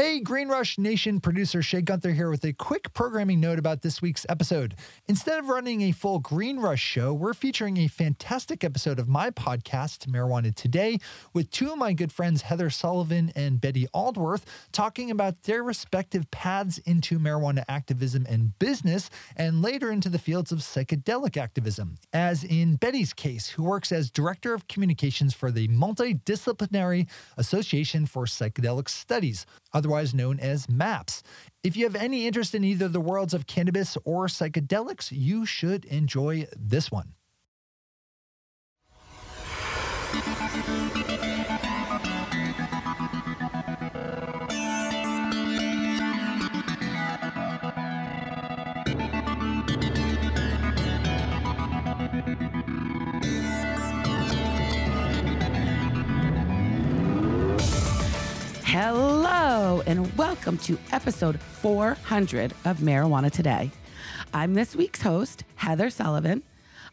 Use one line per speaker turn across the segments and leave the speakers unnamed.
Hey, Green Rush Nation producer Shay Gunther here with a quick programming note about this week's episode. Instead of running a full Green Rush show, we're featuring a fantastic episode of my podcast, Marijuana Today, with two of my good friends, Heather Sullivan and Betty Aldworth, talking about their respective paths into marijuana activism and business, and later into the fields of psychedelic activism. As in Betty's case, who works as Director of Communications for the Multidisciplinary Association for Psychedelic Studies otherwise known as MAPS. If you have any interest in either the worlds of cannabis or psychedelics, you should enjoy this one.
Hello, and welcome to episode 400 of Marijuana Today. I'm this week's host, Heather Sullivan.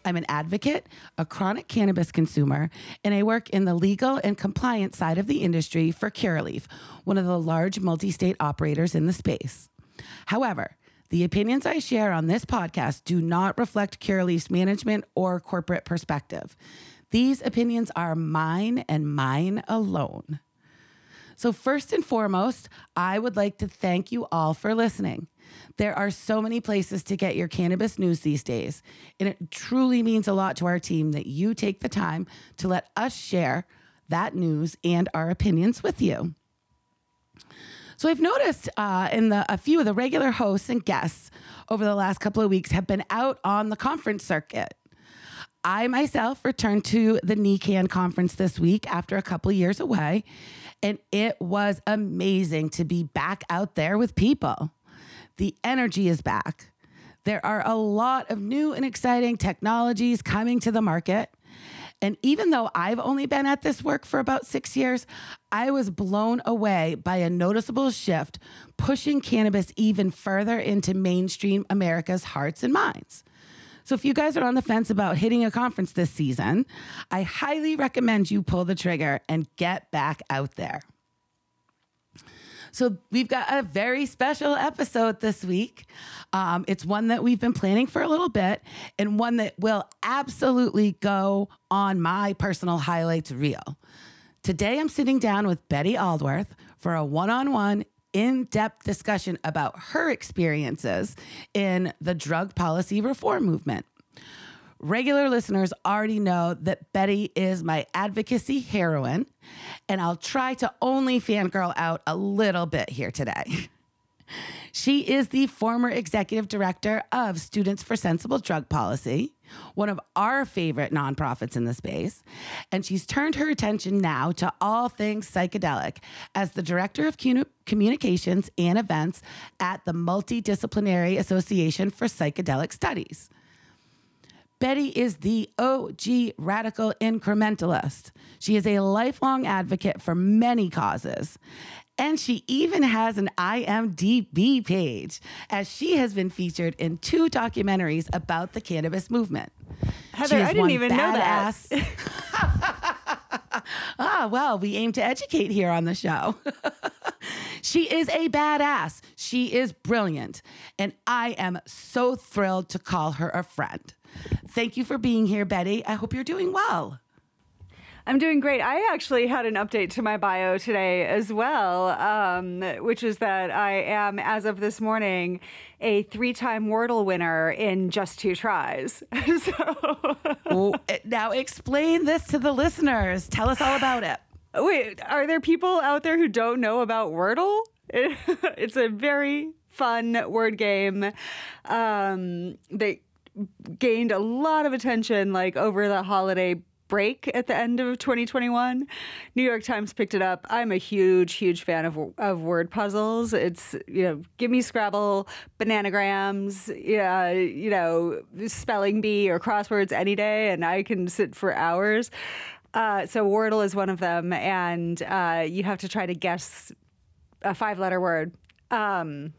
I'm an advocate, a chronic cannabis consumer, and I work in the legal and compliance side of the industry for Curaleaf, one of the large multi state operators in the space. However, the opinions I share on this podcast do not reflect Curaleaf's management or corporate perspective. These opinions are mine and mine alone. So, first and foremost, I would like to thank you all for listening. There are so many places to get your cannabis news these days, and it truly means a lot to our team that you take the time to let us share that news and our opinions with you. So I've noticed uh, in the a few of the regular hosts and guests over the last couple of weeks have been out on the conference circuit. I myself returned to the NECANN conference this week after a couple years away, and it was amazing to be back out there with people. The energy is back. There are a lot of new and exciting technologies coming to the market. And even though I've only been at this work for about six years, I was blown away by a noticeable shift pushing cannabis even further into mainstream America's hearts and minds. So if you guys are on the fence about hitting a conference this season, I highly recommend you pull the trigger and get back out there. So we've got a very special episode this week. Um, it's one that we've been planning for a little bit, and one that will absolutely go on my personal highlights reel. Today, I'm sitting down with Betty Aldworth for a one on one in depth discussion about her experiences in the drug policy reform movement. Regular listeners already know that Betty is my advocacy heroine, and I'll try to only fangirl out a little bit here today. She is the former executive director of Students for Sensible Drug Policy, one of our favorite nonprofits in the space. And she's turned her attention now to all things psychedelic as the director of communications and events at the Multidisciplinary Association for Psychedelic Studies. Betty is the OG radical incrementalist. She is a lifelong advocate for many causes. And she even has an IMDb page, as she has been featured in two documentaries about the cannabis movement.
Heather, I didn't even know that.
ah, well, we aim to educate here on the show. she is a badass. She is brilliant. And I am so thrilled to call her a friend. Thank you for being here, Betty. I hope you're doing well.
I'm doing great. I actually had an update to my bio today as well, um, which is that I am, as of this morning, a three time Wordle winner in just two tries. so.
well, eh, now, explain this to the listeners. Tell us all about it.
Wait, are there people out there who don't know about Wordle? it's a very fun word game um, that gained a lot of attention like over the holiday break at the end of 2021. New York Times picked it up. I'm a huge, huge fan of, of word puzzles. It's, you know, give me Scrabble, bananagrams, yeah, you know, spelling bee or crosswords any day, and I can sit for hours. Uh, so Wordle is one of them, and uh, you have to try to guess a five letter word um,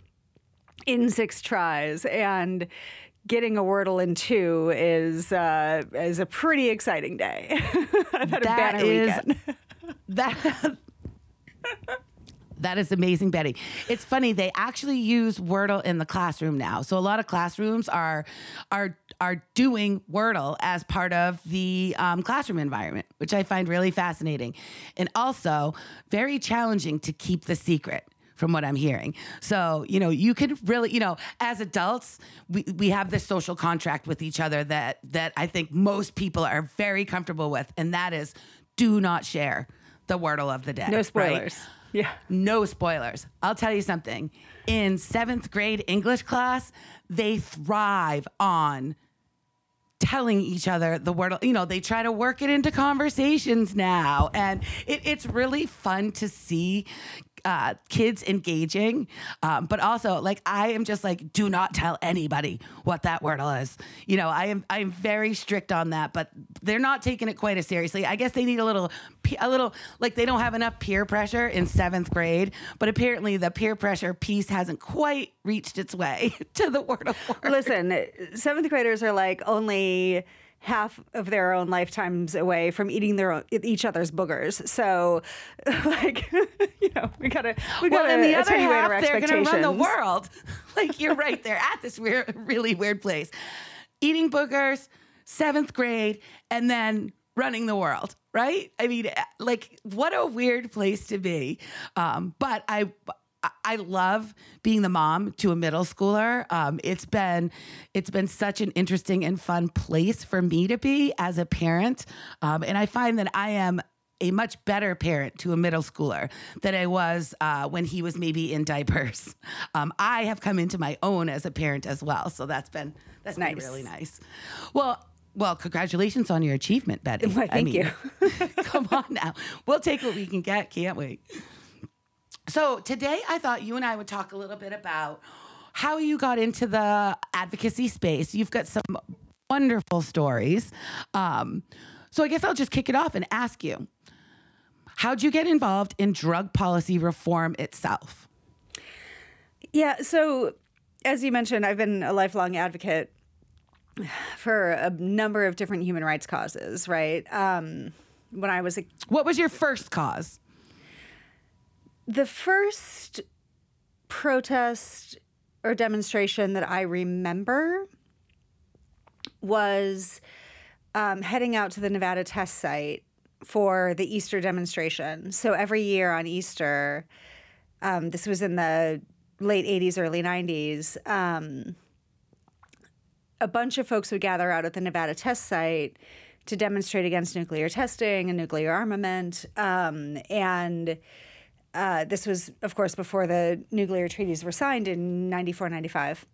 in six tries. And getting a Wordle in two is uh, is a pretty exciting day. I've had a banner
is,
weekend.
that That is amazing, Betty. It's funny they actually use Wordle in the classroom now. So a lot of classrooms are are are doing Wordle as part of the um, classroom environment, which I find really fascinating, and also very challenging to keep the secret. From what I'm hearing, so you know, you could really, you know, as adults, we, we have this social contract with each other that that I think most people are very comfortable with, and that is, do not share the Wordle of the day.
No
right?
spoilers. Yeah.
No spoilers. I'll tell you something. In seventh grade English class, they thrive on telling each other the word. You know, they try to work it into conversations now. And it, it's really fun to see uh, kids engaging, um, but also like I am just like, do not tell anybody what that wordle is. You know, I am I'm very strict on that, but they're not taking it quite as seriously. I guess they need a little, a little like they don't have enough peer pressure in seventh grade, but apparently the peer pressure piece hasn't quite reached its way to the wordle. Word.
Listen, seventh graders are like only half of their own lifetimes away from eating their own, each other's boogers. So, like, you know, we gotta we
well,
gotta
and the other half, they're gonna run the world. like you're right, they're at this weird, really weird place, eating boogers, seventh grade, and then running the world. Right? I mean, like, what a weird place to be. Um, but I. I love being the mom to a middle schooler. Um, it's been it's been such an interesting and fun place for me to be as a parent, um, and I find that I am a much better parent to a middle schooler than I was uh, when he was maybe in diapers. Um, I have come into my own as a parent as well, so that's been that's been
Nice.
really nice. Well. Well, congratulations on your achievement, Betty. I
thank
mean,
you.
come on now. We'll take what we can get, can't we? So today I thought you and I would talk a little bit about how you got into the advocacy space. You've got some wonderful stories. Um, so I guess I'll just kick it off and ask you how'd you get involved in drug policy reform itself?
Yeah. So, as you mentioned, I've been a lifelong advocate for a number of different human rights causes. Right. Um, when I was a
What was your first cause?
The first protest or demonstration that I remember was um, heading out to the Nevada test site for the Easter demonstration. So every year on Easter, um, this was in the late 80s, early 90s, um, a bunch of folks would gather out at the Nevada test site to demonstrate against nuclear testing and nuclear armament. Um, and uh, this was, of course, before the nuclear treaties were signed in 94, 95.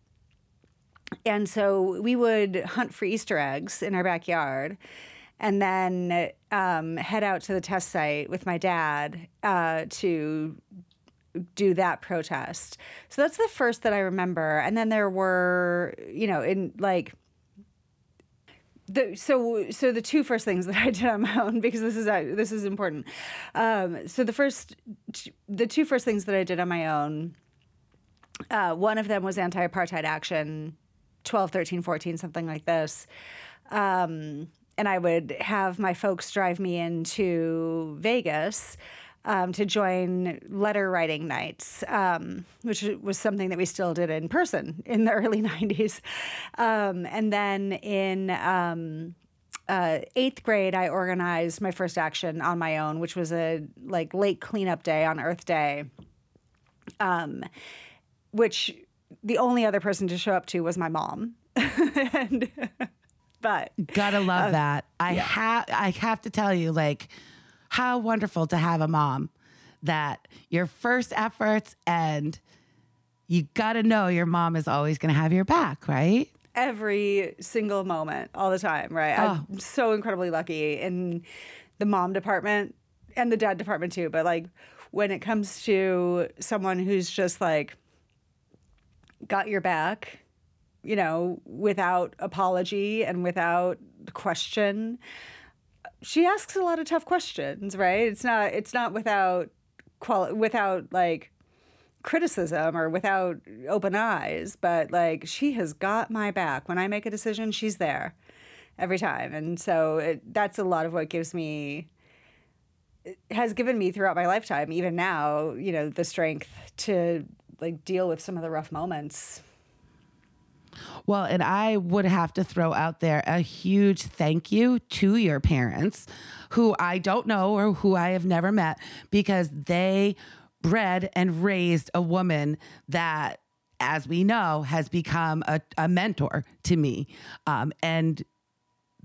And so we would hunt for Easter eggs in our backyard and then um, head out to the test site with my dad uh, to do that protest. So that's the first that I remember. And then there were, you know, in like, the, so so the two first things that I did on my own because this is uh, this is important. Um, so the first the two first things that I did on my own. Uh, one of them was anti-apartheid action, 12, 13, 14, something like this. Um, and I would have my folks drive me into Vegas um, to join letter writing nights, um, which was something that we still did in person in the early 90s. Um, and then in um, uh, eighth grade, I organized my first action on my own, which was a like late cleanup day on Earth Day, um, which the only other person to show up to was my mom. and, but
Gotta love that. I have I have to tell you, like, how wonderful to have a mom that your first efforts and you gotta know your mom is always gonna have your back, right?
every single moment, all the time, right? Oh. I'm so incredibly lucky in the mom department and the dad department too. But like when it comes to someone who's just like got your back, you know, without apology and without question, she asks a lot of tough questions, right? It's not it's not without quali- without like criticism or without open eyes, but like she has got my back. When I make a decision, she's there every time. And so it, that's a lot of what gives me has given me throughout my lifetime, even now, you know, the strength to like deal with some of the rough moments.
Well, and I would have to throw out there a huge thank you to your parents, who I don't know or who I have never met, because they bred and raised a woman that, as we know, has become a, a mentor to me. Um, and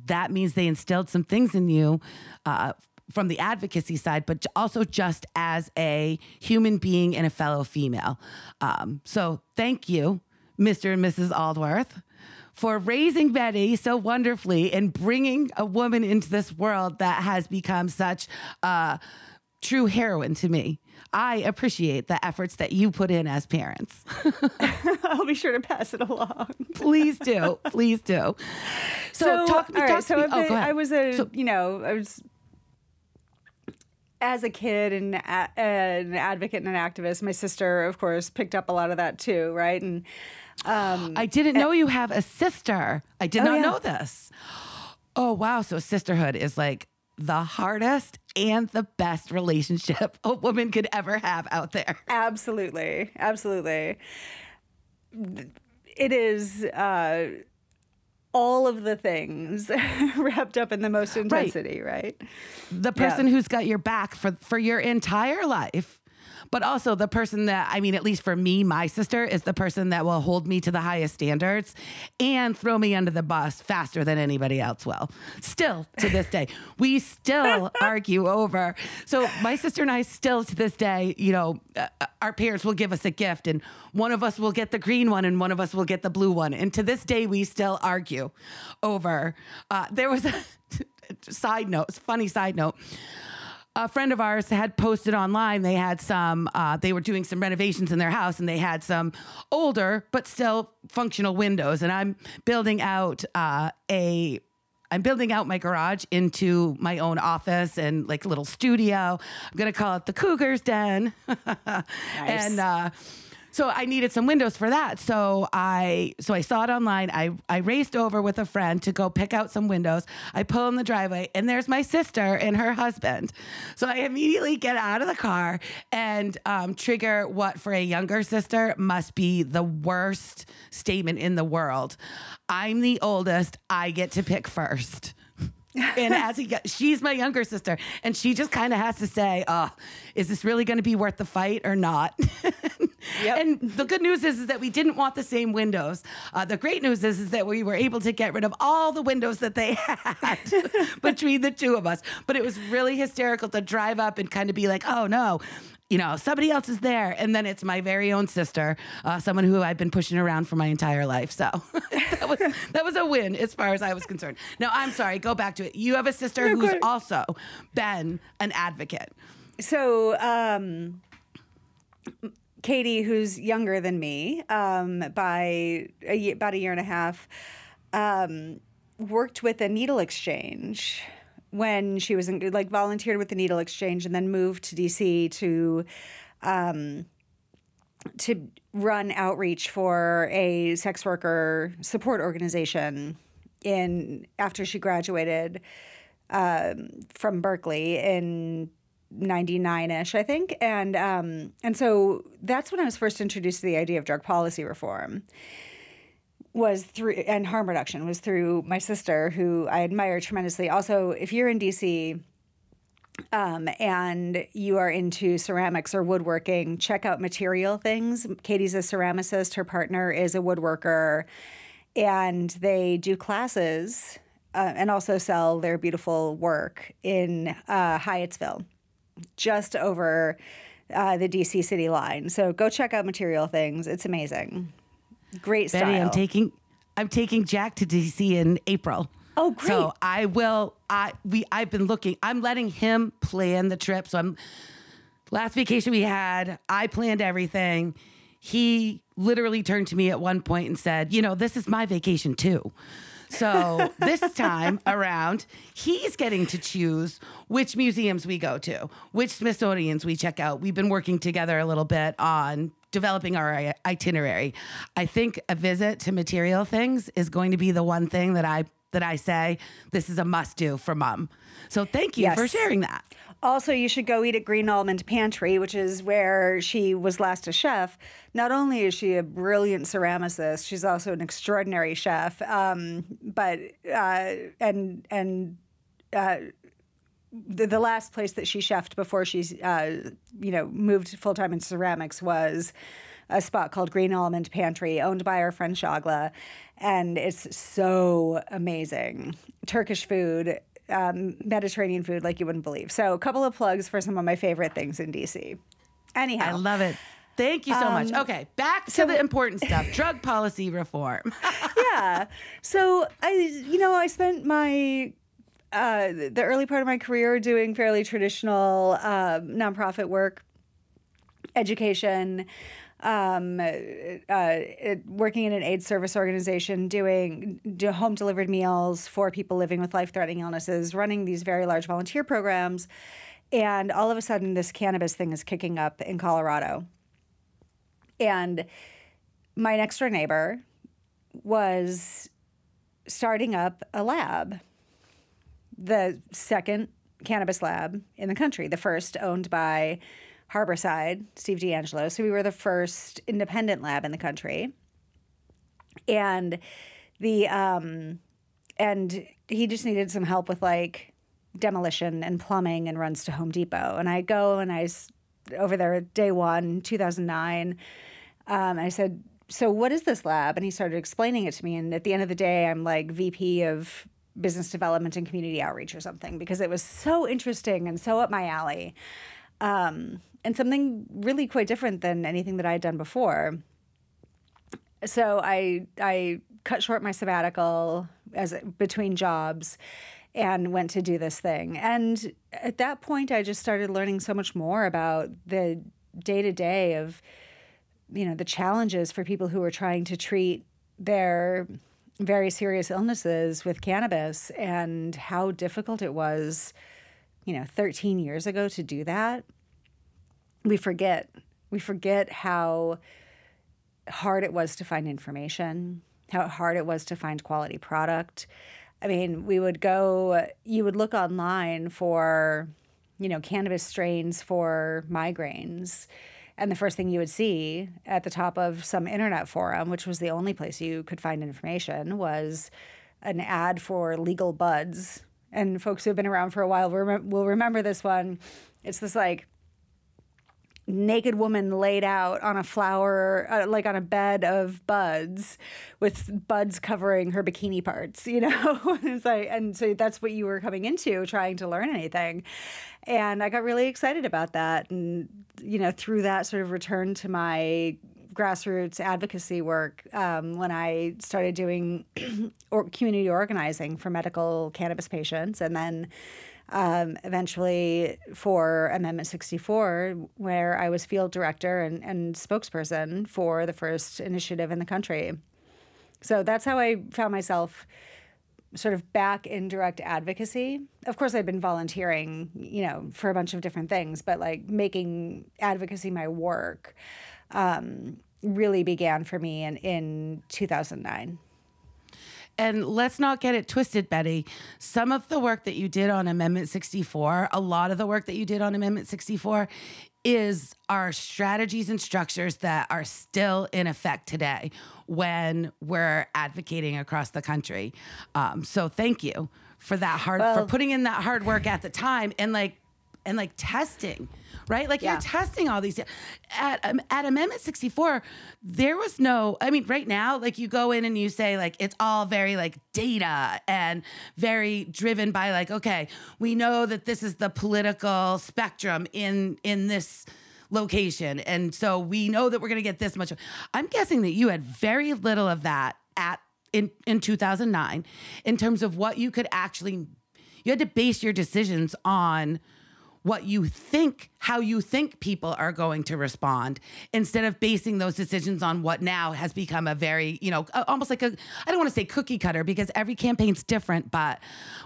that means they instilled some things in you uh, from the advocacy side, but also just as a human being and a fellow female. Um, so thank you, Mr. and Mrs. Aldworth. For raising Betty so wonderfully and bringing a woman into this world that has become such a true heroine to me. I appreciate the efforts that you put in as parents.
I'll be sure to pass it along.
Please do. Please do.
So,
talk,
all right,
talk
so
to me. Oh, go ahead.
I was a,
So-
you know, I was as a kid and a, an advocate and an activist. My sister, of course, picked up a lot of that too, right? And um,
I didn't know you have a sister. I did
Oh,
not
yeah.
know this. Oh, wow. So sisterhood is like the hardest and the best relationship a woman could ever have out there.
Absolutely, absolutely. It is uh, all of the things wrapped up in the most intensity, right?
The person who's got your back for for your entire life. But also the person that I mean, at least for me, my sister is the person that will hold me to the highest standards and throw me under the bus faster than anybody else will. Still to this day, we still argue over. So my sister and I still to this day, you know, uh, our parents will give us a gift, and one of us will get the green one, and one of us will get the blue one. And to this day, we still argue over. Uh, there was a side note, funny side note a friend of ours had posted online they had some uh, they were doing some renovations in their house and they had some older but still functional windows. And i'm building out uh, a i'm building out my garage into my own office and like a little studio. I'm gonna call it the cougars den. And uh, so I needed some windows for that. So I so I saw it online. I I raced over with a friend to go pick out some windows. I pull in the driveway and there's my sister and her husband. So I immediately get out of the car and um, trigger what for a younger sister must be the worst statement in the world. I'm the oldest. I get to pick first. And as he got, she's my younger sister, and she just kind of has to say, "Oh, is this really going to be worth the fight or not?"
Yep.
And the good news is, is that we didn't want the same windows. Uh, the great news is, is that we were able to get rid of all the windows that they had between the two of us. But it was really hysterical to drive up and kind of be like, "Oh no." You know, somebody else is there, and then it's my very own sister, uh, someone who I've been pushing around for my entire life. So that was that was a win as far as I was concerned. Now I'm sorry. Go back to it. You have a sister who's also been an advocate.
So, um, Katie, who's younger than me um, by a, about a year and a half, um, worked with a needle exchange when she was in, like volunteered with the needle exchange and then moved to DC to um, to run outreach for a sex worker support organization in after she graduated um, from Berkeley in 99ish I think. And um, and so that's when I was first introduced to the idea of drug policy reform was through and harm reduction was through my sister who I admire tremendously also if you're in DC um, and you are into ceramics or woodworking, check out Material Things. Katie's a ceramicist, her partner is a woodworker, and they do classes uh, and also sell their beautiful work in uh, Hyattsville, just over uh, the DC city line. So go check out Material Things. It's amazing. Great style.
Betty, I'm taking I'm taking Jack to DC in April.
Oh, great.
So I will. I we I've been looking. I'm letting him plan the trip. So I'm. Last vacation we had, I planned everything. He literally turned to me at one point and said, "You know, this is my vacation too." So this time around, he's getting to choose which museums we go to, which Smithsonian's we check out. We've been working together a little bit on developing our itinerary. I think a visit to material things is going to be the one thing that I that I say this is a must do for mom. So thank you for sharing that.
Also, you should go eat at Green Almond Pantry, which is where she was last a chef. Not only is she a brilliant ceramicist, she's also an extraordinary chef. Um, but uh, and and uh, the, the last place that she chefed before she, uh, you know, moved full time into ceramics was a spot called Green Almond Pantry, owned by our friend Shagla, and it's so amazing. Turkish food, um, Mediterranean food, like you wouldn't believe. So, a couple of plugs for some of my favorite things in DC. Anyhow,
I love it. Thank you so much.
Um,
Okay, back to
so-
the important stuff drug policy reform.
yeah. So I, you know, I spent my uh, the early part of my career doing fairly traditional um, nonprofit work, education. Um, uh, working in an AIDS service organization, doing do home delivered meals for people living with life threatening illnesses, running these very large volunteer programs, and all of a sudden, this cannabis thing is kicking up in Colorado. And my next door neighbor was starting up a lab, the second cannabis lab in the country, the first owned by Harborside, Steve DeAngelo. So we were the first independent lab in the country. And the um and he just needed some help with like demolition and plumbing and runs to Home Depot. And I go and I over there day one, 2009. Um, I said, "So what is this lab?" And he started explaining it to me. And at the end of the day, I'm like VP of business development and community outreach or something because it was so interesting and so up my alley, um, and something really quite different than anything that I had done before. So I I cut short my sabbatical as between jobs and went to do this thing. And at that point, I just started learning so much more about the day to day of, you know, the challenges for people who are trying to treat their very serious illnesses with cannabis and how difficult it was, you know, 13 years ago to do that. We forget. We forget how hard it was to find information, how hard it was to find quality product. I mean, we would go, you would look online for, you know, cannabis strains for migraines. And the first thing you would see at the top of some internet forum, which was the only place you could find information, was an ad for legal buds. And folks who have been around for a while will remember this one. It's this like naked woman laid out on a flower, uh, like on a bed of buds, with buds covering her bikini parts. You know, it's like, and so that's what you were coming into, trying to learn anything. And I got really excited about that, and you know, through that sort of return to my grassroots advocacy work um, when I started doing community organizing for medical cannabis patients, and then um, eventually for Amendment 64, where I was field director and, and spokesperson for the first initiative in the country. So that's how I found myself sort of back in direct advocacy. Of course, I'd been volunteering, you know, for a bunch of different things, but like making advocacy my work um, really began for me in, in 2009.
And let's not get it twisted, Betty. Some of the work that you did on Amendment 64, a lot of the work that you did on Amendment 64 is our strategies and structures that are still in effect today when we're advocating across the country. Um, so thank you for that hard for putting in that hard work at the time and like and like testing, right? Like
Yeah.
you're testing all these at um, at Amendment 64. There was no. I mean, right now, like you go in and you say like it's all very like data and very driven by like okay, we know that this is the political spectrum in in this location, and so we know that we're going to get this much. I'm guessing that you had very little of that at in in 2009 in terms of what you could actually you had to base your decisions on what you think how you think people are going to respond instead of basing those decisions on what now has become a very you know almost like a i don't want to say cookie cutter because every campaign's different but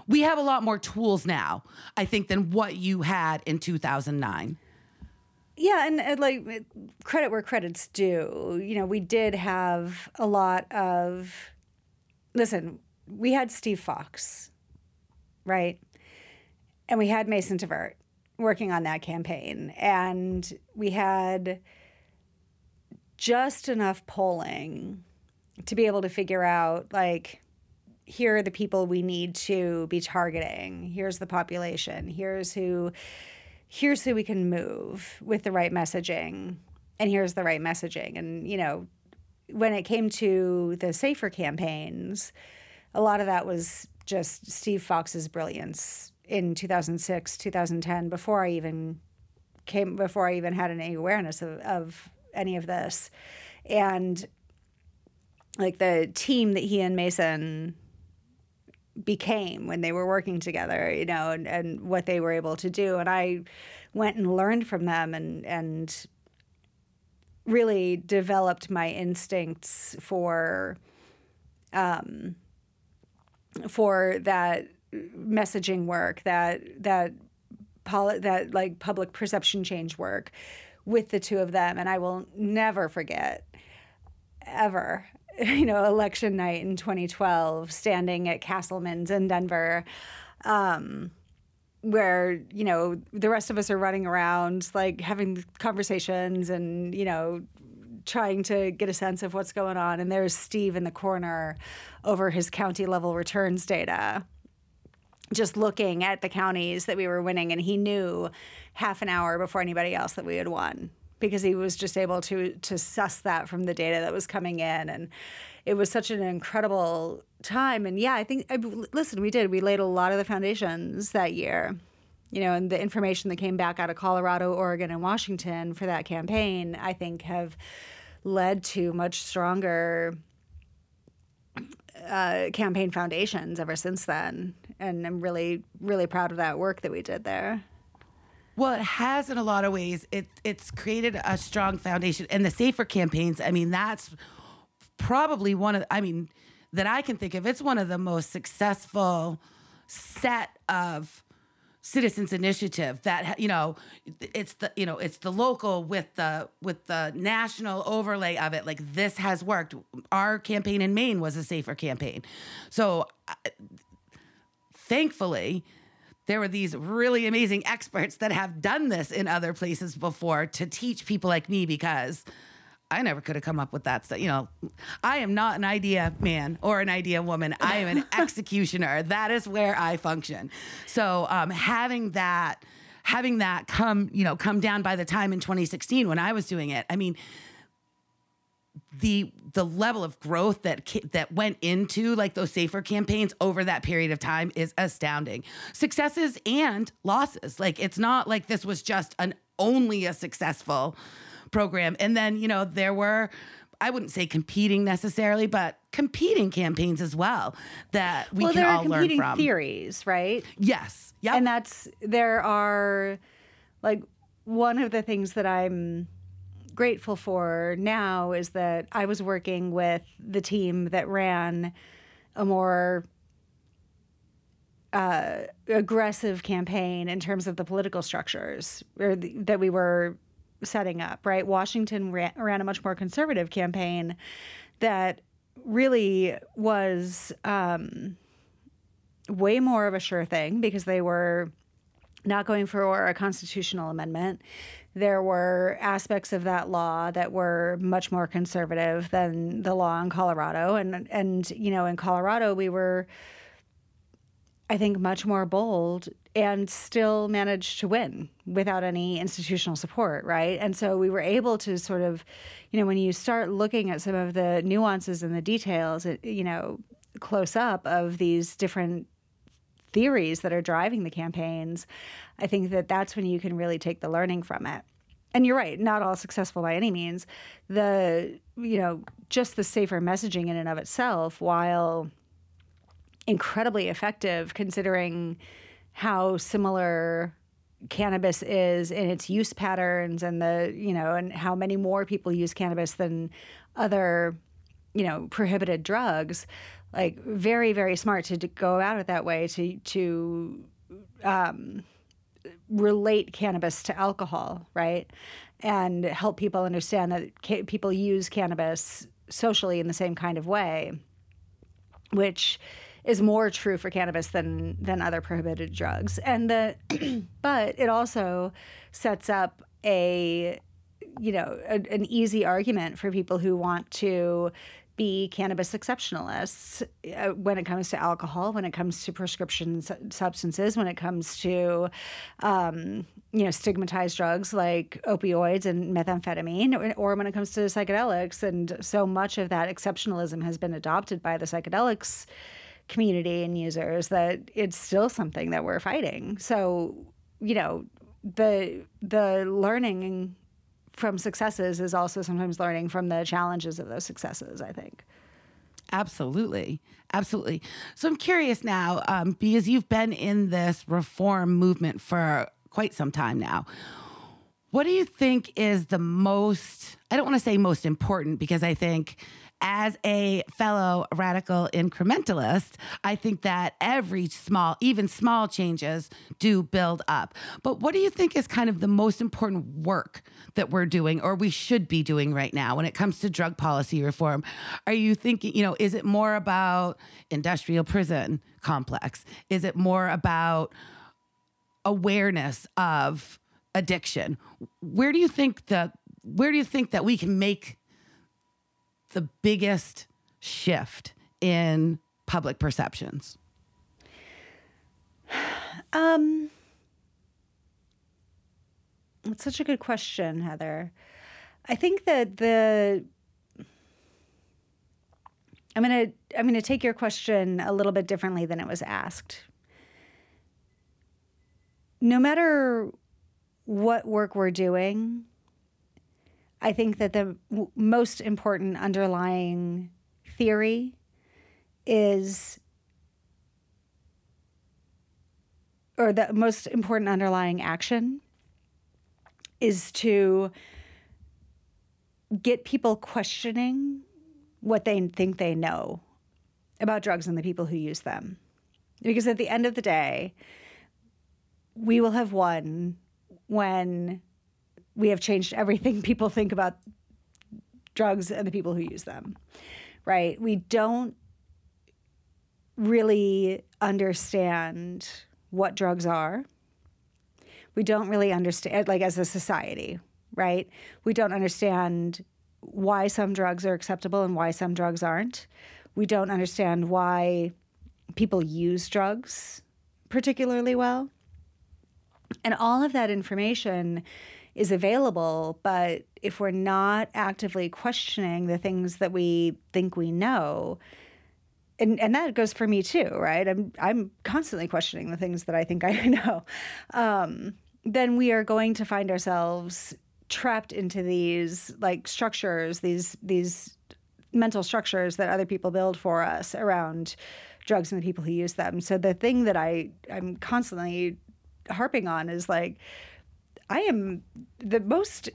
we have a lot more tools now i think than what you had in 2009
Yeah, and, and like credit where credit's due. You know, we did have a lot of. Listen, we had Steve Fox, right? And we had Mason Tvert. Working on that campaign, and we had just enough polling to be able to figure out like here are the people we need to be targeting. Here's the population. Here's who here's who we can move with the right messaging. And here's the right messaging. And you know when it came to the safer campaigns a lot of that was just steve fox's brilliance in 2006 2010 before i even came before i even had any awareness of, of any of this and like the team that he and mason became when they were working together, you know, and, and what they were able to do. And I went and learned from them and and really developed my instincts for um for that messaging work, that that poli- that like public perception change work with the two of them and I will never forget ever you know, election night in 2012, standing at Casselman's in Denver, um, where, you know, the rest of us are running around, like having conversations and, you know, trying to get a sense of what's going on. And there's Steve in the corner over his county level returns data, just looking at the counties that we were winning. And he knew half an hour before anybody else that we had won because he was just able to to suss that from the data that was coming in and it was such an incredible time and yeah i think listen we did we laid a lot of the foundations that year you know and the information that came back out of colorado oregon and washington for that campaign i think have led to much stronger uh, campaign foundations ever since then and i'm really really proud of that work that we did there
well, it has in a lot of ways. It it's created a strong foundation, and the safer campaigns. I mean, that's probably one of. I mean, that I can think of. It's one of the most successful set of citizens initiative that you know it's the you know it's the local with the with the national overlay of it like this has worked. Our campaign in maine was a safer campaign. So uh, thankfully there were these really amazing experts that have done this in other places before to teach people like me because I never could have come up with that stuff. You know, I am not an idea man or an idea woman. I am an executioner. That is where I function. So um, having that, having that come, you know, come down by the time in 2016 when I was doing it. I mean, the the level of growth that that went into like those safer campaigns over that period of time is astounding. Successes and losses. Like it's not like this was just an only a successful program. And then, you know, there were I wouldn't say competing necessarily, but competing campaigns as well that we
well,
can
there
all
are competing
learn from.
theories, right?
Yes. Yeah.
And that's there are like one of the things that I'm grateful for now is that I was working with the team that ran a more uh, aggressive campaign in terms of the political structures the, that we were setting up, right? Washington ran, ran, a much more conservative campaign that really was um, way more of a sure thing because they were not going for a constitutional amendment there were aspects of that law that were much more conservative than the law in Colorado and and you know in Colorado we were I think much more bold and still managed to win without any institutional support, right? And so we were able to sort of, you know, when you start looking at some of the nuances and the details, you know, close up of these different theories that are driving the campaigns, I think that that's when you can really take the learning from it. And you're right, not all successful by any means. The, you know, just the safer messaging in and of itself, while incredibly effective considering how similar cannabis is in its use patterns and the, you know, and how many more people use cannabis than other, you know, prohibited drugs like very very smart to, to go about it that way to to um, relate cannabis to alcohol, right? And help people understand that ca- people use cannabis socially in the same kind of way, which is more true for cannabis than than other prohibited drugs. And the but it also sets up a you know a, an easy argument for people who want to be cannabis exceptionalists uh, when it comes to alcohol, when it comes to prescription su- substances, when it comes to, um, you know, stigmatized drugs like opioids and methamphetamine, or, or when it comes to psychedelics. And so much of that exceptionalism has been adopted by the psychedelics community and users that it's still something that we're fighting. So, you know, the the learning from successes is also sometimes learning from the challenges of those successes, I think.
Absolutely. Absolutely. So I'm curious now, um, because you've been in this reform movement for quite some time now. What do you think is the most, I don't want to say most important because I think as a fellow radical incrementalist, I think that every small, even small changes do build up. But what do you think is kind of the most important work that we're doing or we should be doing right now when it comes to drug policy reform? Are you thinking, you know, is it more about industrial prison complex? Is it more about awareness of addiction? Where do you think that where do you think that we can make the biggest shift in public perceptions?
Um, it's such a good question, Heather. I think that the I'm gonna I'm gonna take your question a little bit differently than it was asked. No matter what work we're doing, I think that the w- most important underlying theory is, or the most important underlying action is to get people questioning what they think they know about drugs and the people who use them. Because at the end of the day, we will have won when we have changed everything people think about drugs and the people who use them, right? We don't really understand what drugs are. We don't really understand, like as a society, right? We don't understand why some drugs are acceptable and why some drugs aren't. We don't understand why people use drugs particularly well. And all of that information is available, but if we're not actively questioning the things that we think we know, and, and that goes for me too, right? I'm I'm constantly questioning the things that I think I know. Um, then we are going to find ourselves trapped into these like structures, these these mental structures that other people build for us around drugs and the people who use them. So the thing that I I'm constantly harping on is like I am the most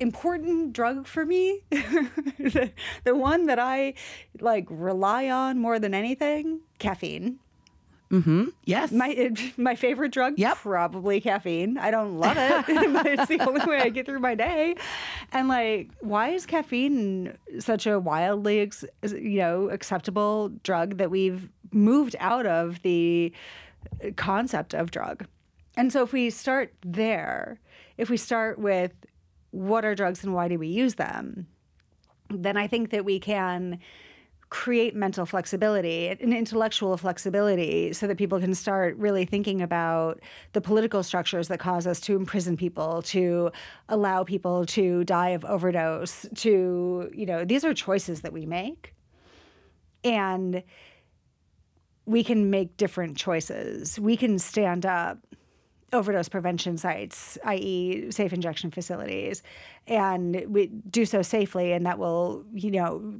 important drug for me the, the one that i like rely on more than anything caffeine
Mm-hmm. Yes.
my my favorite drug
Yep.
probably caffeine i don't love it but it's the only way i get through my day and like why is caffeine such a wildly ex- you know acceptable drug that we've moved out of the concept of drug and so if we start there if we start with what are drugs and why do we use them then i think that we can create mental flexibility and intellectual flexibility so that people can start really thinking about the political structures that cause us to imprison people to allow people to die of overdose to you know these are choices that we make. And we can make different choices. We can stand up overdose prevention sites, i.e., safe injection facilities, and we do so safely, and that will, you know,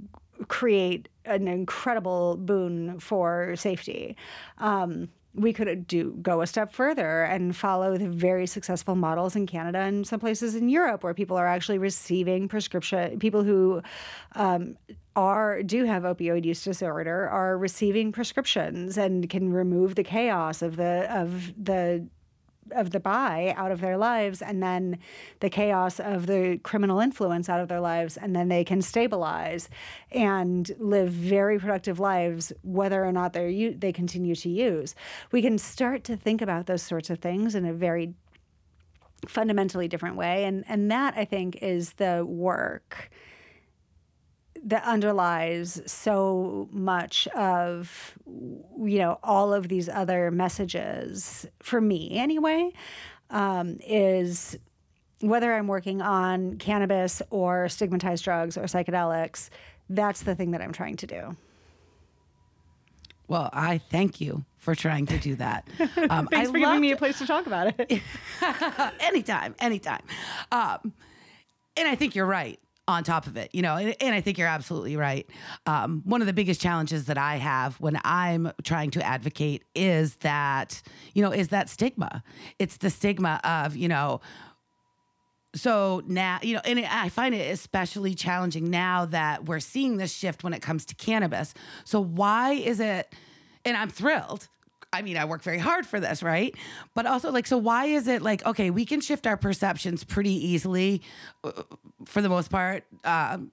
create an incredible boon for safety. Um, we could do go a step further and follow the very successful models in Canada and some places in Europe where people are actually receiving prescription. People who um, are do have opioid use disorder are receiving prescriptions and can remove the chaos of the of the of the buy out of their lives and then the chaos of the criminal influence out of their lives and then they can stabilize and live very productive lives whether or not they're they continue to use. We can start to think about those sorts of things in a very fundamentally different way and and that i think is the work that underlies so much of you know all of these other messages for me anyway um, is whether i'm working on cannabis or stigmatized drugs or psychedelics that's the thing that i'm trying to do
well, I thank you for trying to do that.
Um, Thanks I for giving me a place to talk about it.
anytime, anytime. Um, and I think you're right on top of it, you know, and, and I think you're absolutely right. Um, one of the biggest challenges that I have when I'm trying to advocate is that, you know, is that stigma. It's the stigma of, you know, so now, you know, and I find it especially challenging now that we're seeing this shift when it comes to cannabis. So why is it, and I'm thrilled I mean, I work very hard for this, right? But also, like, so why is it like, okay, we can shift our perceptions pretty easily uh, for the most part. Um,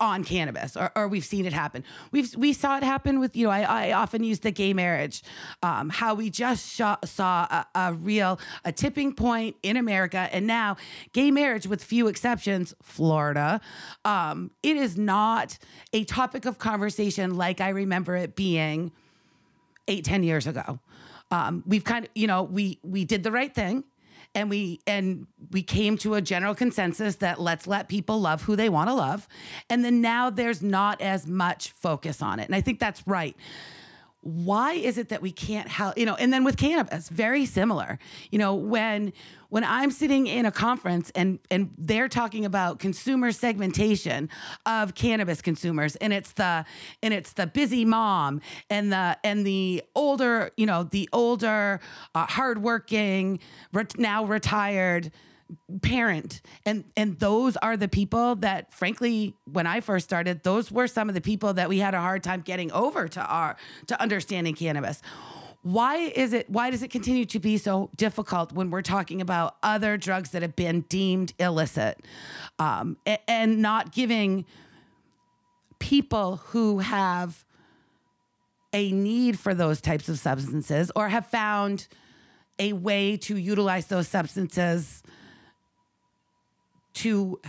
on cannabis, or, or, we've seen it happen. We've we saw it happen with you know. I, I often use the gay marriage, um, how we just saw a, a, real a tipping point in America, and now gay marriage, with few exceptions, Florida, um, it is not a topic of conversation like I remember it being eight, ten years ago. Um, we've kind of, you know, we we did the right thing and we and we came to a general consensus that let's let people love who they want to love. And then now there's not as much focus on it. And i think that's right why is it that we can't help you know and then with cannabis very similar. You know when when i'm sitting in a conference and and they're talking about consumer segmentation of cannabis consumers and it's the and it's the busy mom and the and the older you know the older uh, hardworking now retired parent. And and those are the people that frankly when i first started those were some of the people that we had a hard time getting over to our to understanding cannabis. Why is it why does it continue to be so difficult when we're talking about other drugs that have been deemed illicit? Um, and, and not giving people who have a need for those types of substances or have found a way to utilize those substances to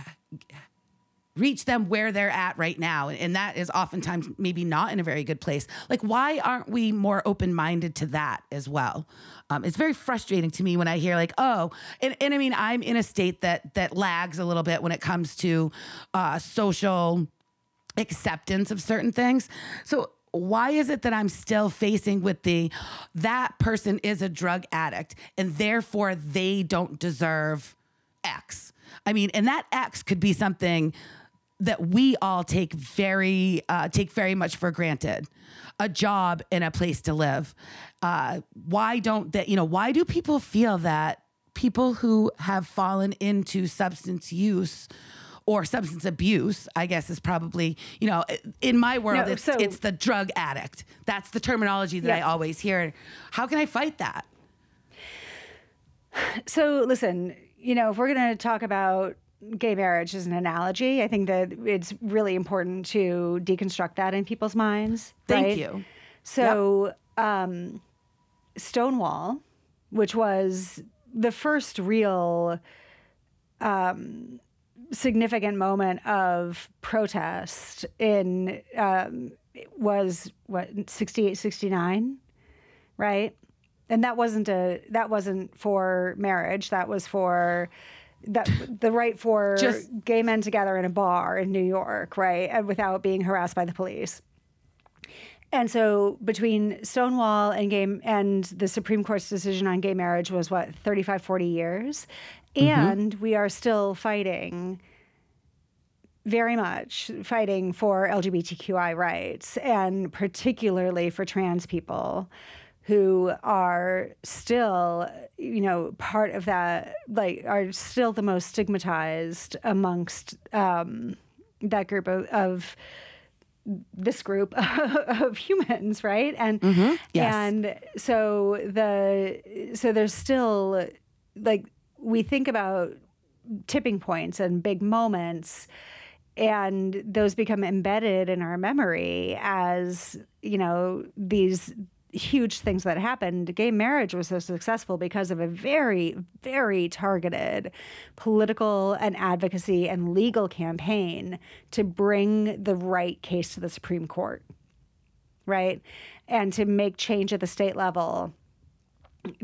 reach them where they're at right now. And that is oftentimes maybe not in a very good place. Like, why aren't we more open minded to that as well? Um, it's very frustrating to me when I hear like, oh, and, and I mean, I'm in a state that that lags a little bit when it comes to uh, social acceptance of certain things. So why is it that I'm still facing with the that person is a drug addict and therefore they don't deserve X? I mean, and that X could be something that we all take very uh, take very much for granted. A job and a place to live. Uh, why don't that you know why do people feel that people who have fallen into substance use or substance abuse i guess is probably you know in my world no, it's, so, it's the drug addict. That's the terminology that yeah. i always hear. How can i fight that?
So listen you know, if we're going to talk about gay marriage as an analogy, I think that it's really important to deconstruct that in people's minds.
Thank
right?
you.
So, yep. um, Stonewall, which was the first real um, significant moment of protest in um, was what 68 69 right and that wasn't a that wasn't for marriage. That was for that the right for Just, gay men together in a bar in New York, right, and without being harassed by the police. And so between Stonewall and gay and the Supreme Court's decision on gay marriage was what 35 40 years mm-hmm. and we are still fighting very much fighting for LGBTQI rights and particularly for trans people who are still, you know, part of that, like, are still the most stigmatized amongst um, that group of, of this group of humans, right? And
Yes.
and so the so there's still like we think about tipping points and big moments and those become embedded in our memory as you know these huge things that happened gay marriage was so successful because of a very very targeted political and advocacy and legal campaign to bring the right case to the supreme court right and to make change at the state level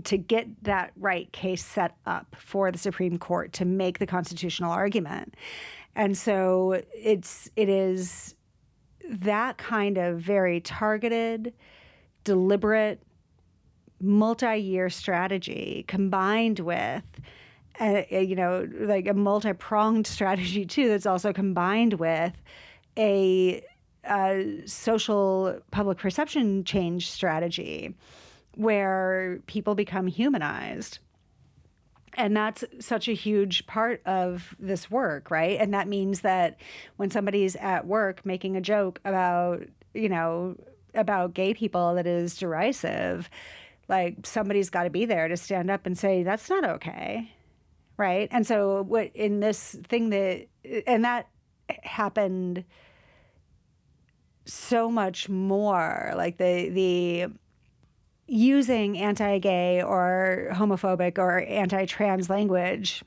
to get that right case set up for the Supreme Court to make the constitutional argument. And so it's it is that kind of very targeted, deliberate, multi-year strategy combined with a, a, you know like a multi-pronged strategy too that's also combined with a, a social public perception change strategy where people become humanized. And that's such a huge part of this work, right? And that means that when somebody's at work making a joke about, you know, about gay people that is derisive, like somebody's got to be there to stand up and say, that's not okay. Right. And so, what in this thing that, and that happened so much more like the, the, using anti-gay or homophobic or anti-trans language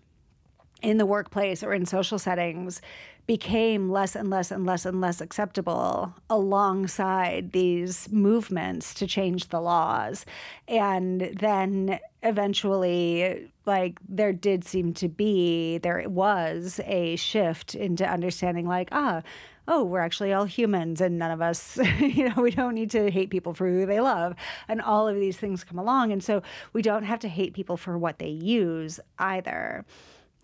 in the workplace or in social settings became less and less and less and less acceptable alongside these movements to change the laws and then eventually like there did seem to be there was a shift into understanding like ah oh, we're actually all humans and none of us, you know, we don't need to hate people for who they love. And all of these things come along. And so we don't have to hate people for what they use either.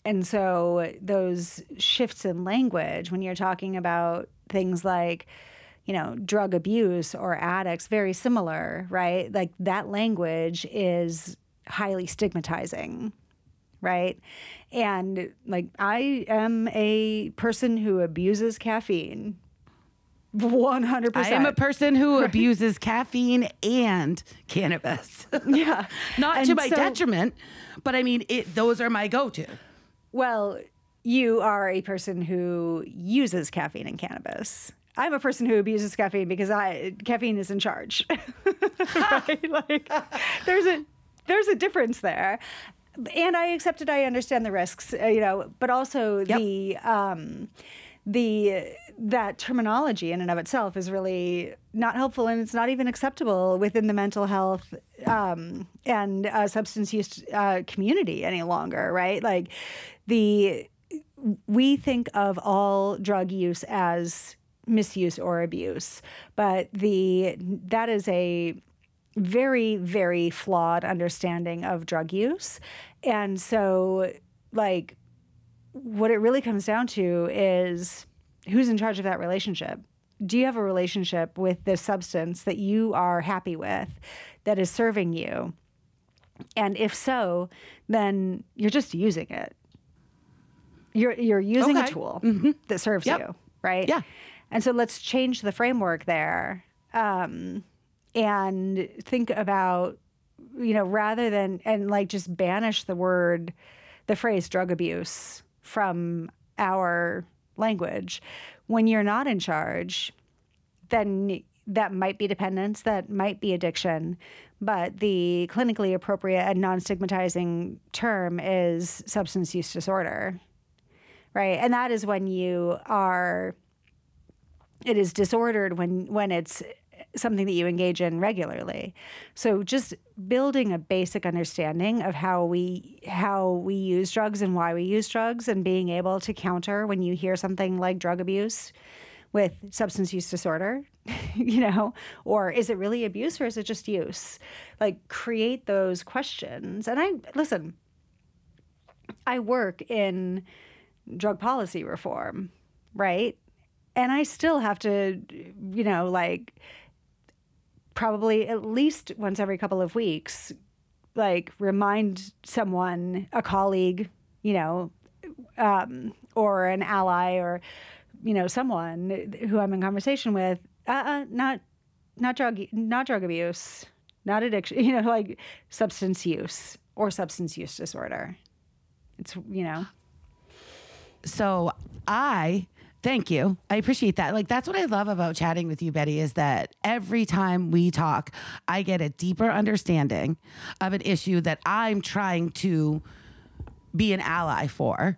And so those shifts in language, when you're talking about things like, you know, drug abuse or addicts, very similar, right? Like that language is highly stigmatizing right? And like I am a person who abuses caffeine. 100%.
I am a person who abuses caffeine and cannabis.
yeah.
Not
And
to my
so-
detriment, but I mean, it, those are my go to.
Well, you are a person who uses caffeine and cannabis. I'm a person who abuses caffeine because I caffeine is in charge. right? Like there's a there's a difference there. And I accept it. I understand the risks, uh, you know, but also the um, the that terminology in and of itself is really not helpful, and it's not even acceptable within the mental health um, and uh, substance use uh, community any longer. Right? Like the we think of all drug use as misuse or abuse, but the that is a very very flawed understanding of drug use, and so like what it really comes down to is who's in charge of that relationship. Do you have a relationship with this substance that you are happy with, that is serving you? And if so, then you're just using it. You're you're using a
Okay.
tool that serves
Yep.
you, right?
Yeah.
And so let's change the framework there, um, and think about, you know, rather than and like just banish the word, the phrase drug abuse from our language. When you're not in charge, then that might be dependence, that might be addiction, but the clinically appropriate and non stigmatizing term is substance use disorder, right? And that is when you are, it is disordered when, when it's something that you engage in regularly. So just building a basic understanding of how we how we use drugs and why we use drugs and being able to counter when you hear something like drug abuse with substance use disorder, you know, or is it really abuse or is it just use? Like create those questions. And I listen, I work in drug policy reform, right? And I still have to, you know, like probably at least once every couple of weeks, like remind someone, a colleague, you know, um, or an ally or you know, someone who I'm in conversation with, uh, uh not not drug not drug abuse, not addiction, you know, like substance use or substance use disorder. It's you know.
So I Thank you. I appreciate that. Like that's what I love about chatting with you, Betty, is that every time we talk, I get a deeper understanding of an issue that I'm trying to be an ally for.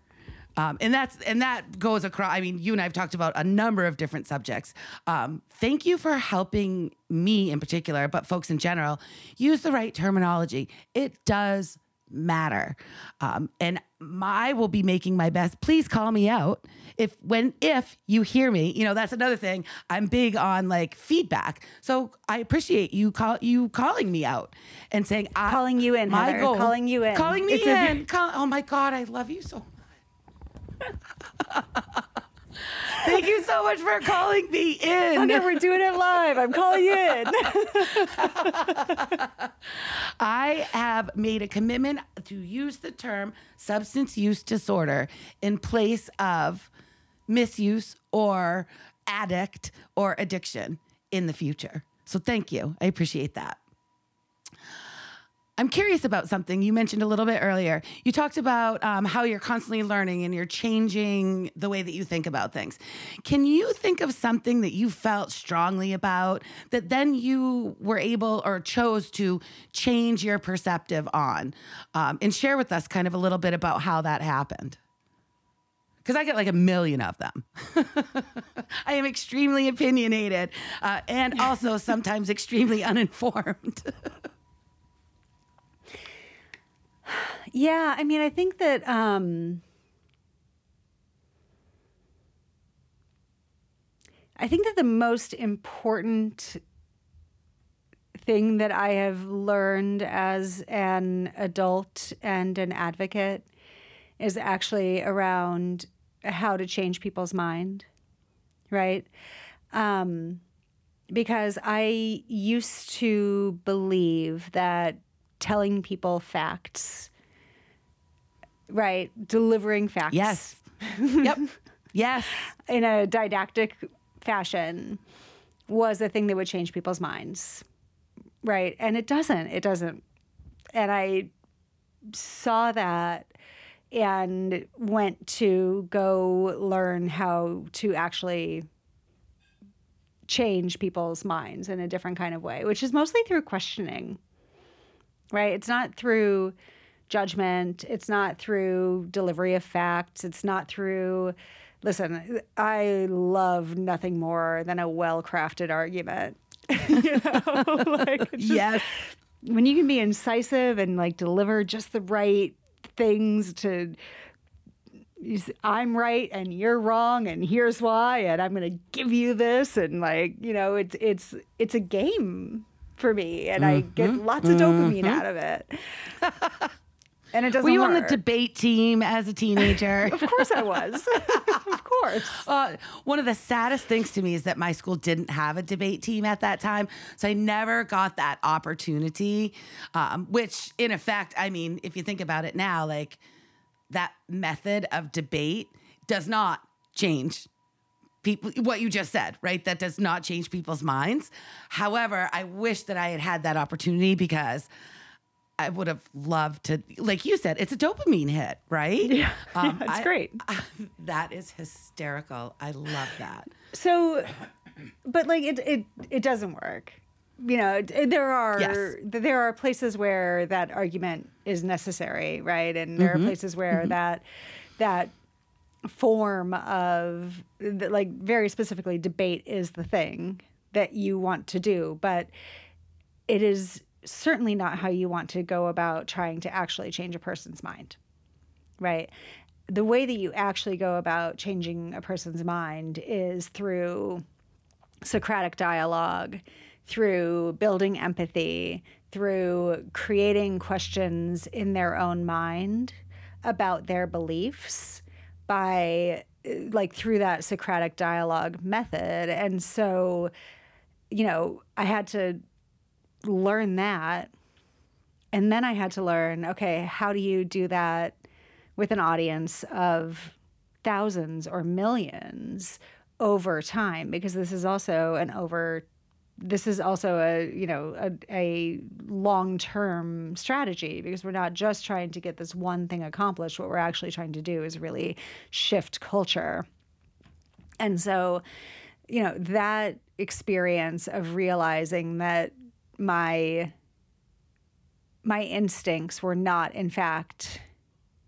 Um, and that's and that goes across. I mean, you and I have talked about a number of different subjects. Um, thank you for helping me in particular, but folks in general, use the right terminology. It does matter, um, and I will be making my best. Please call me out if when if you hear me. You know, that's another thing. I'm big on like feedback, so I appreciate you call you calling me out and saying I
calling you in,
my
Heather,
goal,
calling you in,
calling me
It's
in.
a-
Call, oh my God, I love you so Thank you so much for calling me in.
Okay, we're doing it live. I'm calling you in.
I have made a commitment to use the term substance use disorder in place of misuse or addict or addiction in the future. So thank you. I appreciate that. I'm curious about something you mentioned a little bit earlier. You talked about um, how you're constantly learning and you're changing the way that you think about things. Can you think of something that you felt strongly about that then you were able or chose to change your perspective on? Um, and share with us kind of a little bit about how that happened. Because I get like a million of them. I am extremely opinionated uh, and also sometimes extremely uninformed.
Yeah, I mean, I think that um, I think that the most important thing that I have learned as an adult and an advocate is actually around how to change people's mind, right? Um, because I used to believe that telling people facts, right, delivering facts,
Yes. yep. Yes.
in a didactic fashion was a thing that would change people's minds. Right. And it doesn't. It doesn't. And I saw that and went to go learn how to actually change people's minds in a different kind of way, which is mostly through questioning. Right? It's not through judgment, it's not through delivery of facts, it's not through listen, I love nothing more than a well-crafted argument. you know, like just-
Yes.
when you can be incisive and like deliver just the right things to you s- I'm right and you're wrong and here's why and I'm going to give you this and like you know it's it's it's a game for me and I get
Mm-hmm.
lots of dopamine out of it. and it doesn't
Were you on the debate team as a teenager?
Of course I was. of course.
Uh, one of the saddest things to me is that my school didn't have a debate team at that time. So I never got that opportunity, um, which, in effect, I mean, if you think about it now, like that method of debate does not change people what you just said right that does not change people's minds however i wish that i had had that opportunity because i would have loved to like you said it's a dopamine hit right yeah,
yeah, um, it's great.
that is hysterical i love that
So, but like it, it, it doesn't work. You know, there are
Yes.
there are places where that argument is necessary, right? And there are mm-hmm. places where mm-hmm. that that form of like very specifically debate is the thing that you want to do, but it is certainly not how you want to go about trying to actually change a person's mind right? The way that you actually go about changing a person's mind is through Socratic dialogue, through building empathy, through creating questions in their own mind about their beliefs by uh, like through that Socratic dialogue method. And so, you know, I had to learn that. And then I had to learn, okay, how do you do that with an audience of thousands or millions over time? Because this is also an over this is also a you know a, a long-term strategy because we're not just trying to get this one thing accomplished. What we're actually trying to do is really shift culture. And so you know that experience of realizing that my my instincts were not in fact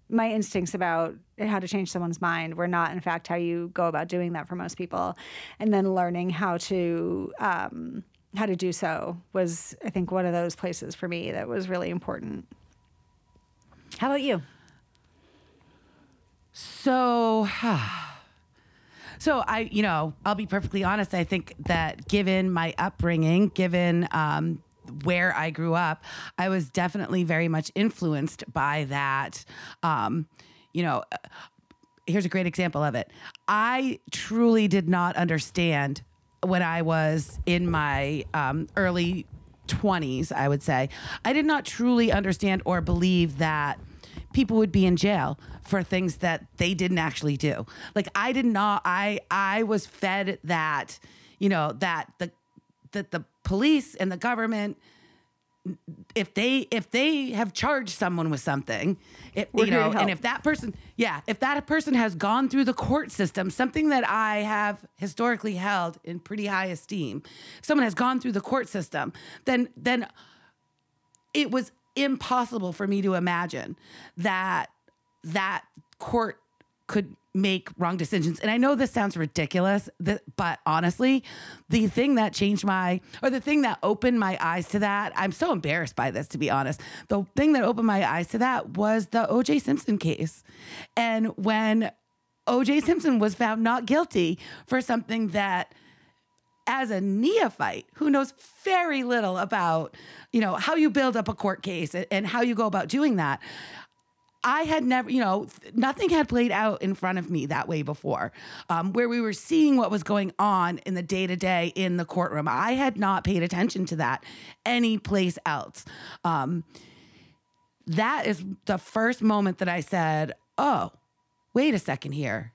my instincts about how to change someone's mind were not in fact how you go about doing that for most people. And then learning how to um, how to do so was i think one of those places for me that was really important. How about you?
So, so I, you know, I'll be perfectly honest. I think that given my upbringing, given um, where I grew up, I was definitely very much influenced by that. Um, you know, here's a great example of it. I truly did not understand when I was in my um, early 20s, I would say. I did not truly understand or believe that people would be in jail for things that they didn't actually do. Like I did not I I was fed that, you know, that the that the police and the government if they if they have charged someone with something,
We're
you know, and if that person, yeah, if that person has gone through the court system, something that I have historically held in pretty high esteem, someone has gone through the court system, then then it was impossible for me to imagine that that court could make wrong decisions. And I know this sounds ridiculous, but honestly, the thing that changed my, or the thing that opened my eyes to that, I'm so embarrassed by this, to be honest. The thing that opened my eyes to that was the OJ Simpson case. And when OJ Simpson was found not guilty for something that as a neophyte who knows very little about, you know, how you build up a court case and- how you go about doing that. I had never, you know, nothing had played out in front of me that way before, um, where we were seeing what was going on in the day to day in the courtroom. I had not paid attention to that any place else. Um, that is the first moment that I said, "Oh, wait a second here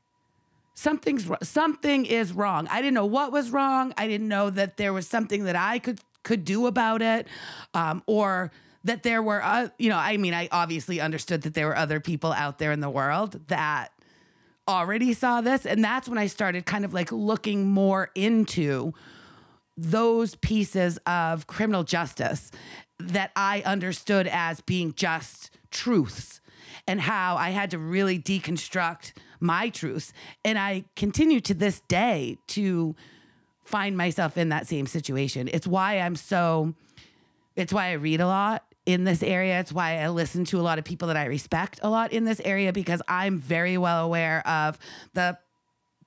something's something is wrong. I didn't know what was wrong. I didn't know that there was something that I could could do about it, um, or that there were, uh, you know, I mean, I obviously understood that there were other people out there in the world that already saw this, and that's when I started kind of like looking more into those pieces of criminal justice that I understood as being just truths and how I had to really deconstruct my truths. And I continue to this day to find myself in that same situation. It's why I'm so, it's why I read a lot in this area. It's why I listen to a lot of people that I respect a lot in this area because I'm very well aware of the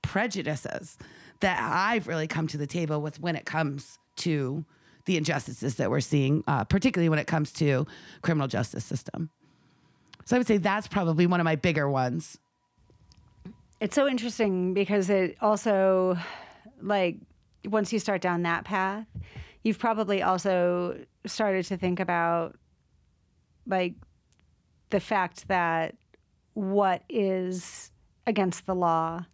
prejudices that I've really come to the table with when it comes to the injustices that we're seeing, uh, particularly when it comes to criminal justice system. So I would say that's probably one of my bigger ones.
It's so interesting because it also, like, once you start down that path, you've probably also started to think about, like, the fact that what is against the law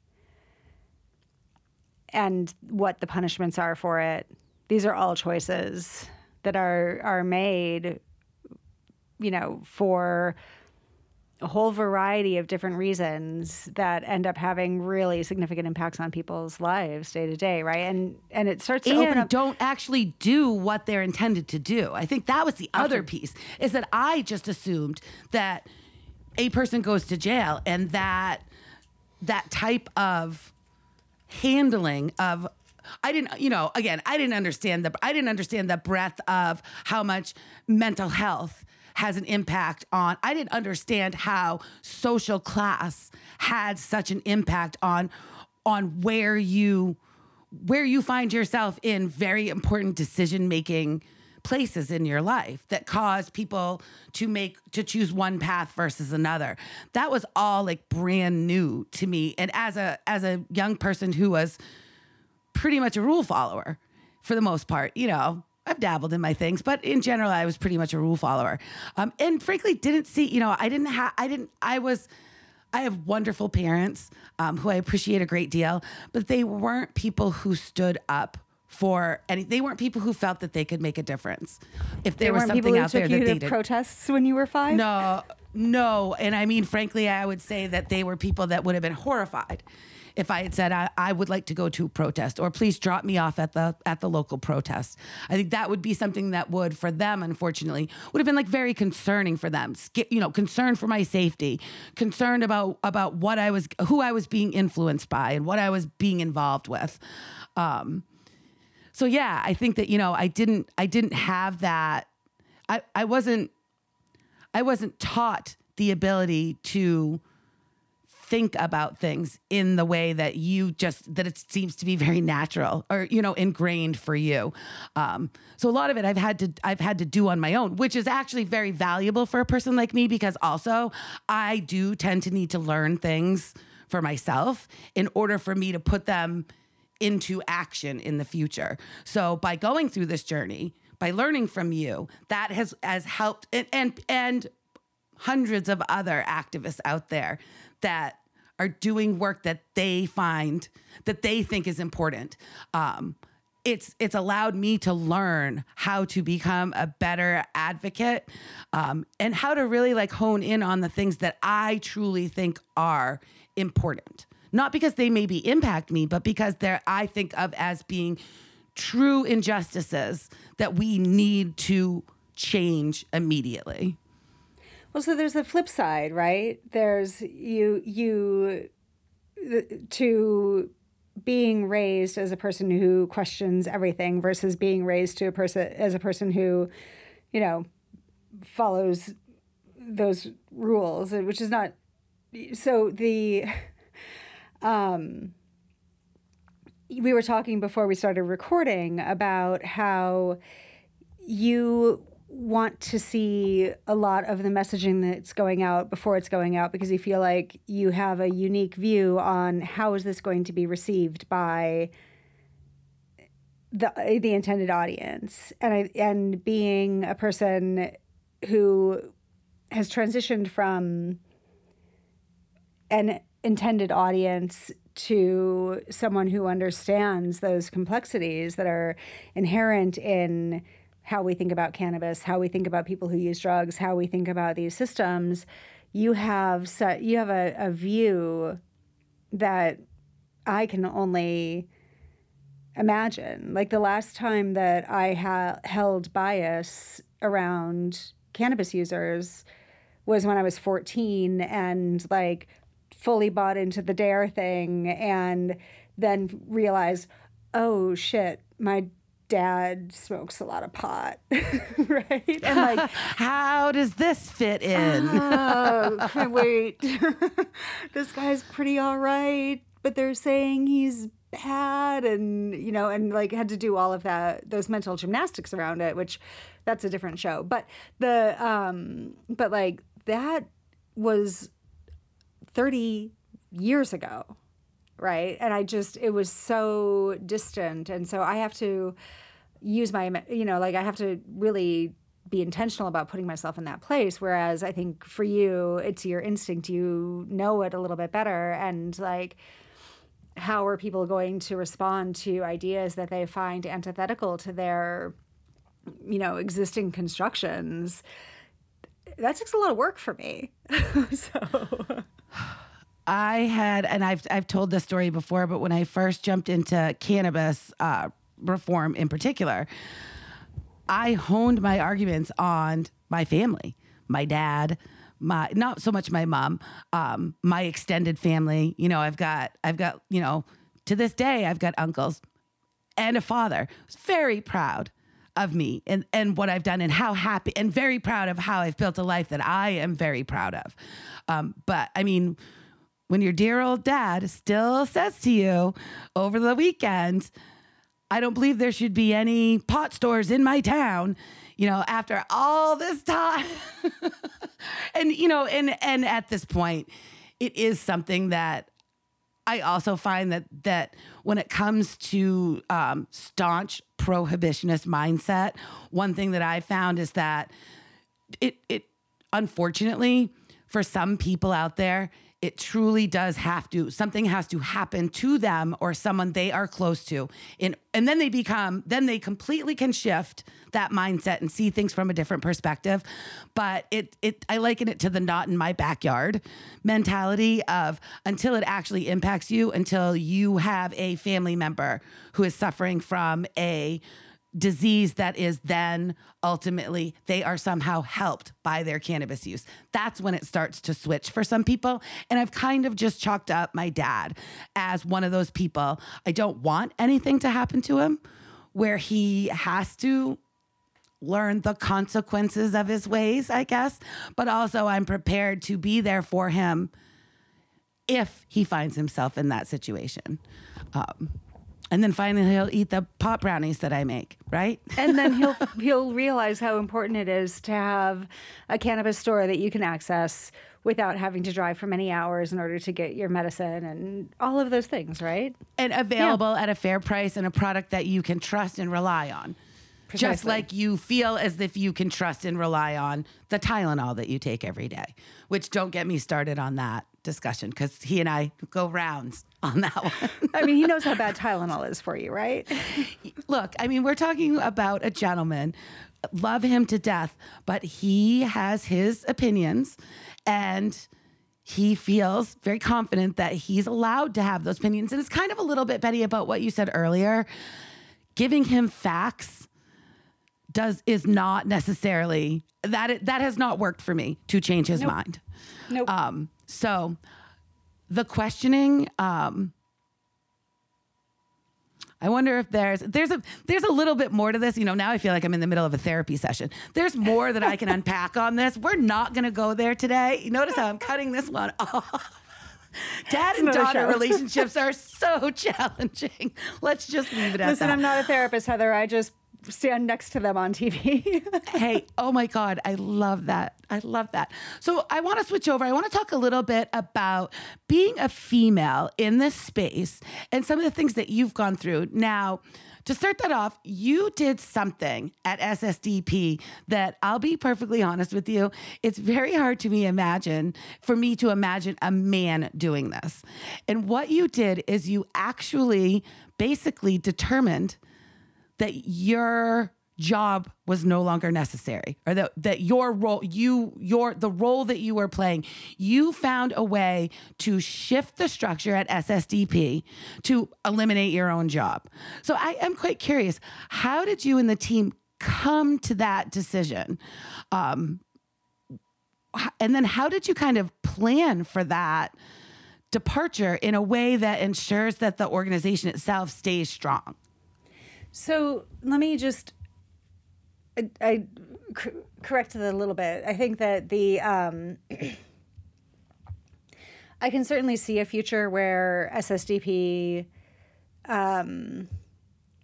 and what the punishments are for it. These are all choices that are are made, you know, for a whole variety of different reasons that end up having really significant impacts on people's lives day to day, right? And and it starts to open
and
up.
don't actually do what they're intended to do. I think that was the other piece is that I just assumed that a person goes to jail and that that type of handling of I didn't you know again I didn't understand the I didn't understand the breadth of how much mental health has an impact on I didn't understand how social class had such an impact on on where you where you find yourself in very important decision making places in your life that cause people to make to choose one path versus another. That was all like brand new to me. And as a as a young person who was pretty much a rule follower for the most part you know I've dabbled in my things, but in general, I was pretty much a rule follower. Um, and frankly, didn't see, you know, I didn't have, I didn't, I was, I have wonderful parents um, who I appreciate a great deal, but they weren't people who stood up for any. They weren't people who felt that they could make a difference. If there
There
was something
who
out there that
you
they did.
protests when you were five.
No, no. And I mean, frankly, I would say that they were people that would have been horrified if I had said I, I would like to go to a protest or please drop me off at the at the local protest. I think that would be something that would for them unfortunately would have been like very concerning for them. You know, concerned for my safety, concerned about about what I was who I was being influenced by and what I was being involved with. Um so yeah, I think that you know, I didn't I didn't have that I I wasn't I wasn't taught the ability to think about things in the way that you just that it seems to be very natural or you know ingrained for you. Um, so a lot of it i've had to i've had to do on my own which is actually very valuable for a person like me because also i do tend to need to learn things for myself in order for me to put them into action in the future. So by going through this journey by learning from you that has has helped and and, and hundreds of other activists out there that are doing work that they find that they think is important. Um, it's it's allowed me to learn how to become a better advocate um, and how to really like hone in on the things that I truly think are important. Not because they maybe impact me, but because they're I think of as being true injustices that we need to change immediately.
Well, so there's the flip side, right? There's you you to being raised as a person who questions everything versus being raised to a person as a person who, you know, follows those rules, which is not so the um we were talking before we started recording about how you want to see a lot of the messaging that's going out before it's going out because you feel like you have a unique view on how is this going to be received by the the intended audience. And I, and being a person who has transitioned from an intended audience to someone who understands those complexities that are inherent in how we think about cannabis, how we think about people who use drugs, how we think about these systems, you have su- you have a, a view that I can only imagine. Like the last time that I ha- held bias around cannabis users was when I was 14 and like fully bought into the dare thing and then realized, oh shit, my dad smokes a lot of pot. right? And like,
How does this fit in?
oh, can't wait. this guy's pretty all right, but they're saying he's bad and you know and like had to do all of that those mental gymnastics around it which that's a different show but the um but like that was 30 years ago right? And i just it was so distant. And so i have to use my you know like i have to really be intentional about putting myself in that place. Whereas i think for you it's your instinct. You know it a little bit better. And like how are people going to respond to ideas that they find antithetical to their you know existing constructions? That takes a lot of work for me. So
I had, and I've I've told this story before, but when I first jumped into cannabis uh, reform in particular, I honed my arguments on my family, my dad, my not so much my mom, um, my extended family. You know, I've got I've got you know to this day I've got uncles and a father very proud of me and, and what I've done and how happy and very proud of how I've built a life that I am very proud of. Um, but I mean, when your dear old dad still says to you over the weekend, I don't believe there should be any pot stores in my town, you know, after all this time. and, you know, and and at this point, it is something that I also find that that when it comes to um, staunch prohibitionist mindset, one thing that I found is that it it unfortunately for some people out there, it truly does have to something has to happen to them or someone they are close to in and then they become then they completely can shift that mindset and see things from a different perspective. But it it i liken it to the not in my backyard mentality of until it actually impacts you until you have a family member who is suffering from a disease that is then ultimately they are somehow helped by their cannabis use. That's when it starts to switch for some people. And I've kind of just chalked up my dad as one of those people. I don't want anything to happen to him where he has to learn the consequences of his ways, I guess. But also, I'm prepared to be there for him if he finds himself in that situation. Um, and then finally, he'll eat the pot brownies that I make, right?
and then he'll he'll realize how important it is to have a cannabis store that you can access without having to drive for many hours in order to get your medicine and all of those things, right?
And available at a fair price and a product that you can trust and rely on. Just like you feel as if you can trust and rely on the Tylenol that you take every day, which don't get me started on that discussion because he and I go rounds on that one.
I mean, he knows how bad Tylenol is for you, right?
Look, I mean, we're talking about a gentleman, love him to death, but he has his opinions and he feels very confident that he's allowed to have those opinions. And it's kind of a little bit, Betty, about what you said earlier. Giving him facts does is not necessarily that that has not worked for me to change his
Nope.
mind.
Nope.
Um, so the questioning, um, I wonder if there's there's a there's a little bit more to this. You know, now I feel like I'm in the middle of a therapy session. There's more that I can unpack on this. We're not going to go there today. You notice how I'm cutting this one off. Dad and daughter
show.
relationships are so challenging. Let's just leave it at
Listen,
that.
I'm not a therapist, Heather. I just stand next to them on TV.
hey, oh my God, I love that. I love that. So I want to switch over. I want to talk a little bit about being a female in this space and some of the things that you've gone through. Now, to start that off, you did something at SSDP that I'll be perfectly honest with you. It's very hard to me imagine for me to imagine a man doing this. And what you did is you actually basically determined that your job was no longer necessary or that that your role you your the role that you were playing you found a way to shift the structure at SSDP to eliminate your own job. So i am quite curious how did you and the team come to that decision? Um and then how did you kind of plan for that departure in a way that ensures that the organization itself stays strong
So let me just I, I cor- correct that a little bit. I think that the um, I can certainly see a future where SSDP um,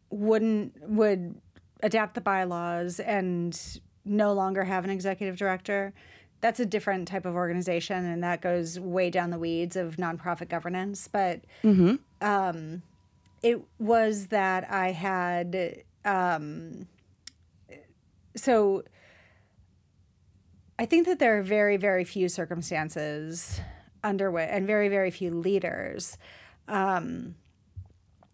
wouldn't would adapt the bylaws and no longer have an executive director. That's a different type of organization, and that goes way down the weeds of nonprofit governance. But Hmm. um, it was that I had um, so I think that there are very, very few circumstances under which, and very, very few leaders um,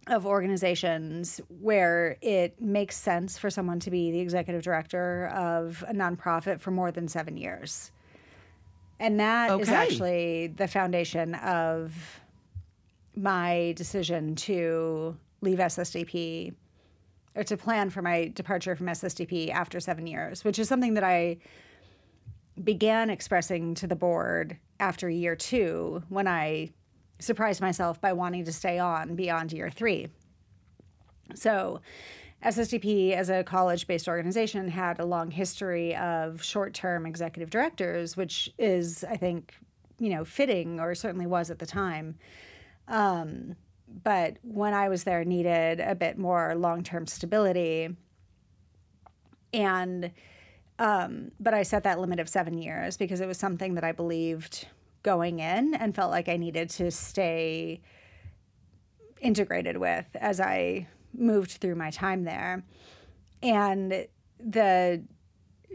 of organizations where it makes sense for someone to be the executive director of a nonprofit for more than seven years. And that is
Okay.
actually the foundation of my decision to leave SSDP or to plan for my departure from SSDP after seven years, which is something that I began expressing to the board after year two when I surprised myself by wanting to stay on beyond year three. So, SSDP, as a college based organization, had a long history of short term executive directors, which is, I think, you know, fitting or certainly was at the time. Um, but when I was there, needed a bit more long term stability. And, um, but I set that limit of seven years because it was something that I believed going in and felt like I needed to stay integrated with as I moved through my time there. And the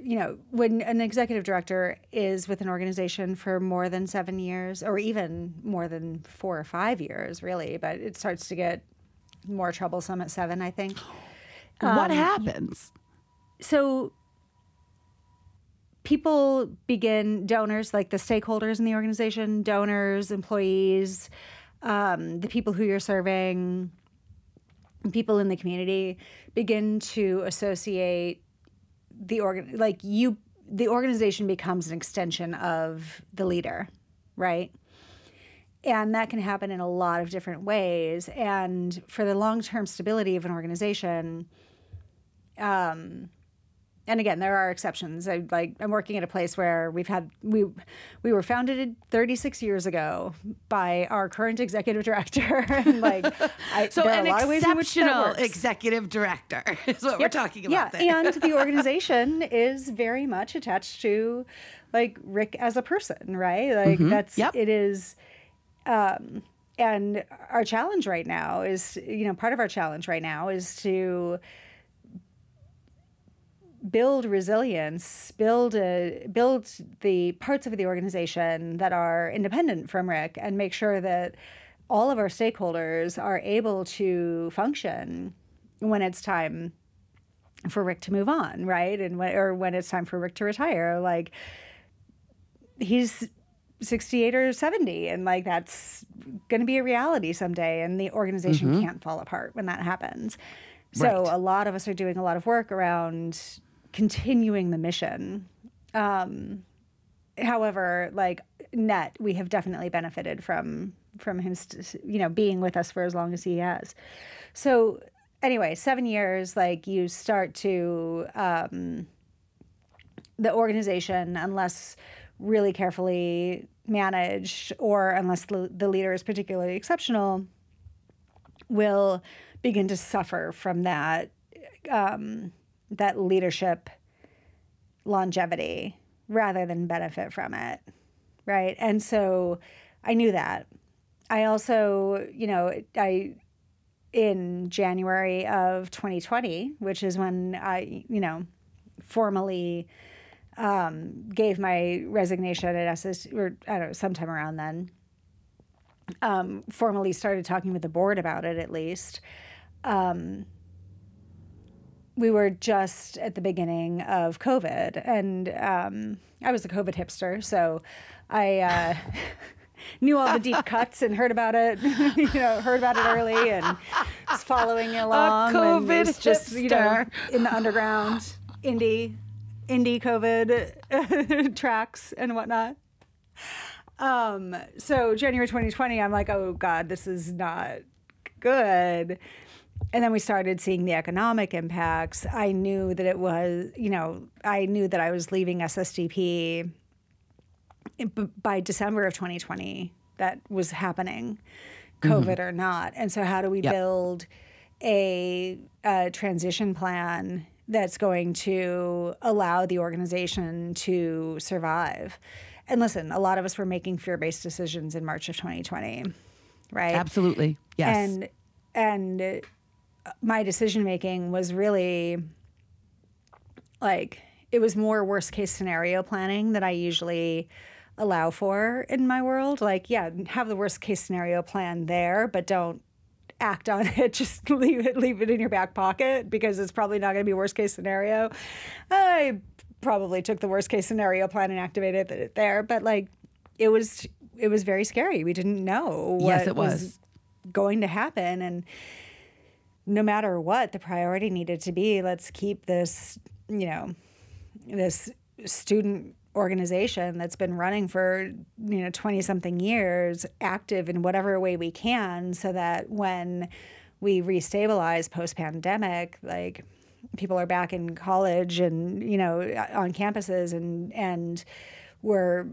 you know, when an executive director is with an organization for more than seven years, or even more than four or five years, really, but it starts to get more troublesome at seven, I think.
what
Um,
happens?
So people begin donors like the stakeholders in the organization donors employees um, the people who you're serving people in the community begin to associate the organ like you the organization becomes an extension of the leader right? And that can happen in a lot of different ways. And for the long-term stability of an organization um, and again, there are exceptions. I like I'm working at a place where we've had we we were founded 36 years ago by our current executive director. and like, I,
So an
a lot of ways in which that
exceptional executive director is what we're
Yep.
talking
yeah,
about there.
and the organization is very much attached to like Rick as a person, right? Like that's
Mm-hmm. Yep.
it is um and our challenge right now is you know part of our challenge right now is to build resilience build a build the parts of the organization that are independent from rick and make sure that all of our stakeholders are able to function when it's time for rick to move on right? And when, or when it's time for rick to retire like he's 68 or 70 and like that's going to be a reality someday and the organization mm-hmm. can't fall apart when that happens. So
Right.
a lot of us are doing a lot of work around continuing the mission. Um, however like net we have definitely benefited from from him st- you know being with us for as long as he has. So anyway seven years like you start to um, the organization unless really carefully managed or unless the, the leader is particularly exceptional will begin to suffer from that. Um, that leadership longevity rather than benefit from it right? And so i knew that. I also you know i in january of 2020 which is when i you know formally um, gave my resignation at ss or i don't know sometime around then um, formally started talking with the board about it at least um, we were just at the beginning of COVID, and um, I was a COVID hipster, so I uh, knew all the deep cuts and heard about it. you know, heard about it early and was following along. and
COVID
was just you know
hipster.
in the underground indie indie COVID tracks and whatnot. Um, so January 2020, I'm like, oh God, this is not good. And then we started seeing the economic impacts. I knew that it was, you know, I knew that I was leaving SSDP by December of 2020. That was happening, mm-hmm. COVID or not. And so, how do we
Yep.
build a, a transition plan that's going to allow the organization to survive? And listen, a lot of us were making fear-based decisions in March of 2020, right?
Absolutely. Yes.
and and my decision making was really like it was more worst case scenario planning that I usually allow for in my world. Like, yeah, have the worst case scenario plan there, but don't act on it. Just leave it, leave it in your back pocket because it's probably not going to be worst case scenario. I probably took the worst case scenario plan and activated it there, but like it was it was very scary. We didn't know what
Yes, it was.
going to happen and no matter what the priority needed to be let's keep this you know this student organization that's been running for you know 20 something years active in whatever way we can so that when we restabilize post pandemic like people are back in college and you know on campuses and and we're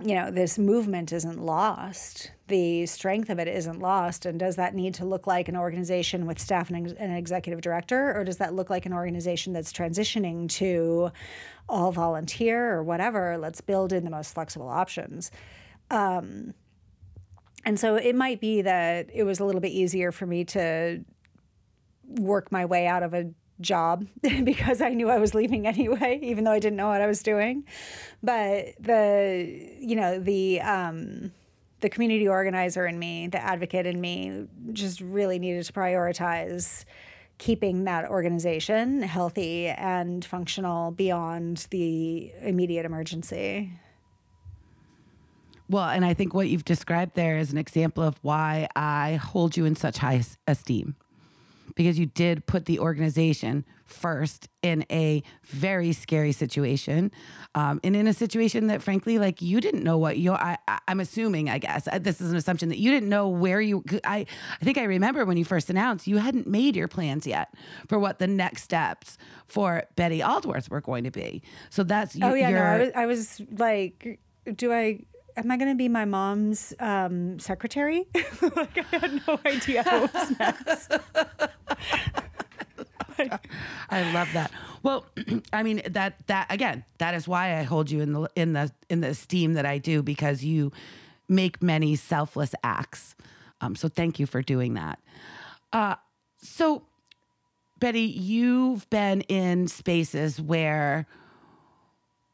you know, this movement isn't lost. The strength of it isn't lost. And does that need to look like an organization with staff and an executive director, or does that look like an organization that's transitioning to all volunteer or whatever? Let's build in the most flexible options. Um, and so it might be that it was a little bit easier for me to work my way out of a job because I knew I was leaving anyway, even though I didn't know what I was doing. But the, you know, the, um, the community organizer in me, the advocate in me, just really needed to prioritize keeping that organization healthy and functional beyond the immediate emergency.
Well, and I think what you've described there is an example of why I hold you in such high esteem because you did put the organization first in a very scary situation um, and in a situation that frankly like you didn't know what you I, i'm assuming i guess uh, this is an assumption that you didn't know where you i i think i remember when you first announced you hadn't made your plans yet for what the next steps for betty aldworth were going to be so that's
oh yeah no I was, I was like do i am I going to be my mom's um, secretary? like I had no idea what was next.
I love that. Well, I mean that that again, that is why I hold you in the in the in the esteem that I do because you make many selfless acts. Um, so thank you for doing that. Uh, so, Betty, you've been in spaces where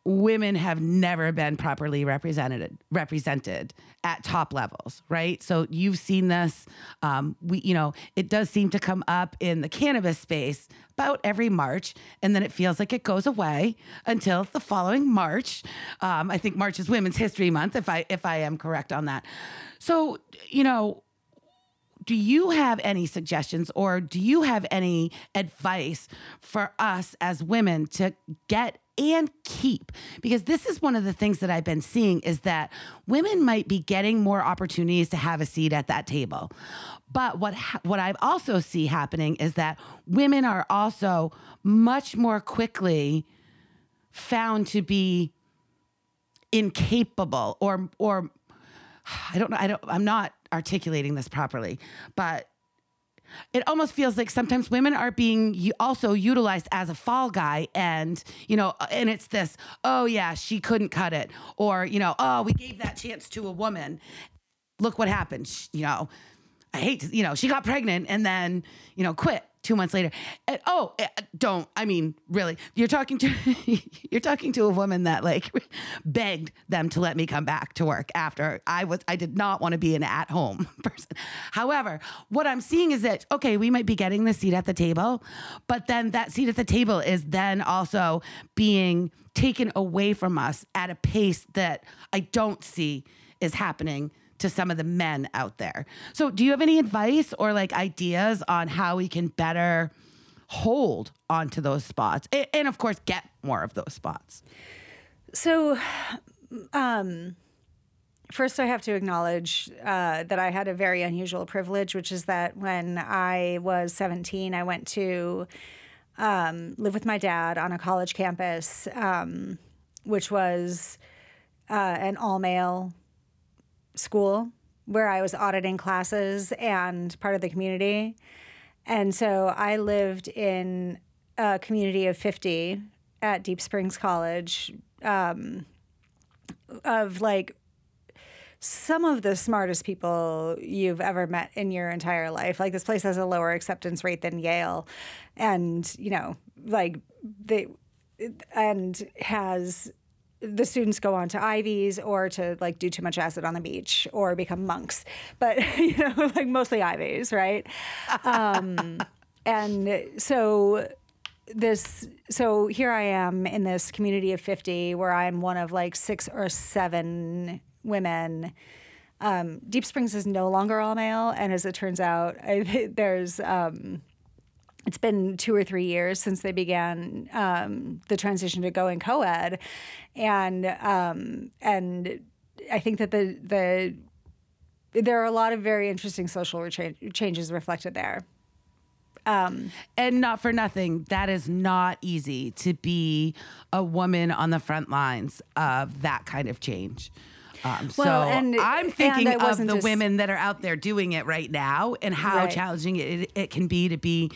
women have never been properly represented represented at top levels right? So you've seen this um, we you know it does seem to come up in the cannabis space about every march and then it feels like it goes away until the following march. Um, i think march is women's history month if i if i am correct on that. So you know do you have any suggestions or do you have any advice for us as women to get and keep because this is one of the things that I've been seeing is that women might be getting more opportunities to have a seat at that table. But what ha- what I also see happening is that women are also much more quickly found to be incapable or or I don't know I don't I'm not articulating this properly, but it almost feels like sometimes women are being also utilized as a fall guy and you know uh, and it's this oh yeah she couldn't cut it or you know oh we gave that chance to a woman. Look what happened you know. I hate to, you know she got pregnant and then you know quit two months later. And, oh, eh, don't. I mean, really, you're talking to you're talking to a woman that like begged them to let me come back to work after I was I did not want to be an at home person. However, what I'm seeing is that okay, we might be getting the seat at the table, but then that seat at the table is then also being taken away from us at a pace that I don't see is happening to some of the men out there. So, do you have any advice or like ideas on how we can better hold onto those spots and, and of course, get more of those spots?
So, um, first, I have to acknowledge uh, that I had a very unusual privilege, which is that when I was 17, I went to um, live with my dad on a college campus, um, which was uh, an all male school where I was auditing classes and part of the community. And so I lived in a community of 50 at Deep Springs College um, of like some of the smartest people you've ever met in your entire life. Like this place has a lower acceptance rate than Yale. And, you know, like they, and has the students go on to Ivies or to like do too much acid on the beach or become monks, but you know, like mostly Ivies, right? Um, and so this, so here I am in this community of 50 where I'm one of like six or seven women. Um, Deep Springs is no longer all male, and as it turns out, I, there's um, it's been two or three years since they began um, the transition to going co-ed, and um, and I think that the the there are a lot of very interesting social cha- changes reflected there.
Um, and not for nothing, that is not easy to be a woman on the front lines of that kind of change. Um, well, so and, I'm thinking of the just, women that are out there doing it right now and how right. challenging it, it can be to be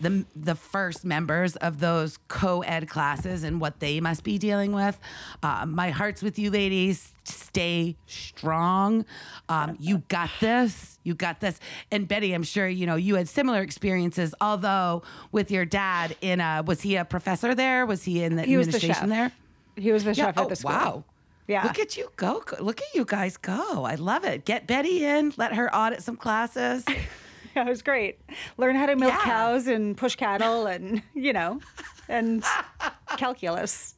the the first members of those co-ed classes and what they must be dealing with. Uh, my heart's with you, ladies. Stay strong. Um, you got this. You got this. And Betty, I'm sure you know you had similar experiences. Although with your dad, in a was he a professor there? Was he in the
He was the
there?
He was the chef
oh,
at the school.
Wow.
Yeah.
Look at you go. go- Look at you guys go. I love it. Get Betty in. Let her audit some classes.
Yeah, it was great. Learn how to milk
Yeah.
cows and push cattle and, you know, and calculus.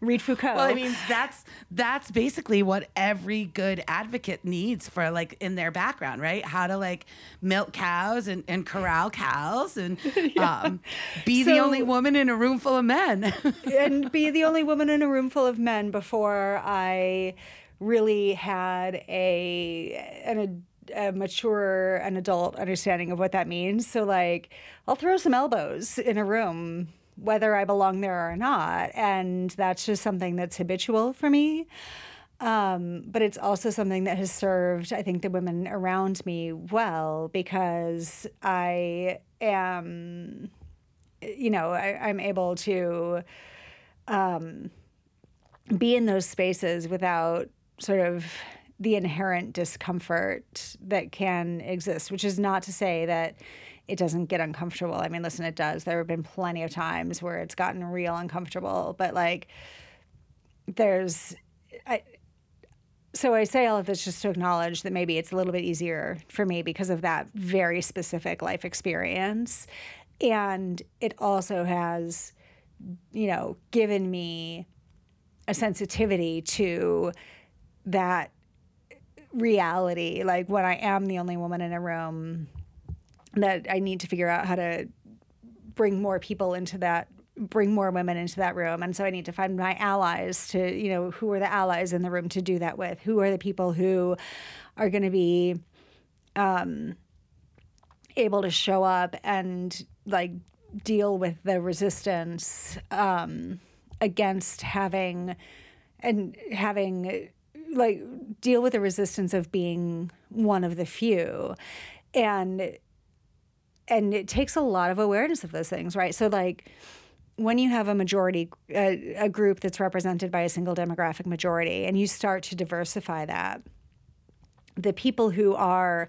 Read Foucault.
Well, I mean, that's that's basically what every good advocate needs for like in their background, right? How to like milk cows and, and corral cows and um, be the only woman in a room full of men.
and be the only woman in a room full of men before I really had a an a mature an adult understanding of what that means. So like I'll throw some elbows in a room whether I belong there or not, and that's just something that's habitual for me. Um, but it's also something that has served, I think, the women around me well because I am, you know, I, I'm able to um, be in those spaces without sort of the inherent discomfort that can exist, which is not to say that it doesn't get uncomfortable. I mean, listen, it does. There have been plenty of times where it's gotten real uncomfortable, but like there's I, so I say all of this just to acknowledge that maybe it's a little bit easier for me because of that very specific life experience. And it also has, you know, given me a sensitivity to that reality. Like when I am the only woman in a room, that I need to figure out how to bring more people into that bring more women into that room and so i need to find my allies to you know who are the allies in the room to do that with who are the people who are going to be um, able to show up and like deal with the resistance um, against having and having like deal with the resistance of being one of the few. And and it takes a lot of awareness of those things right? So like when you have a majority a, a group that's represented by a single demographic majority and you start to diversify that the people who are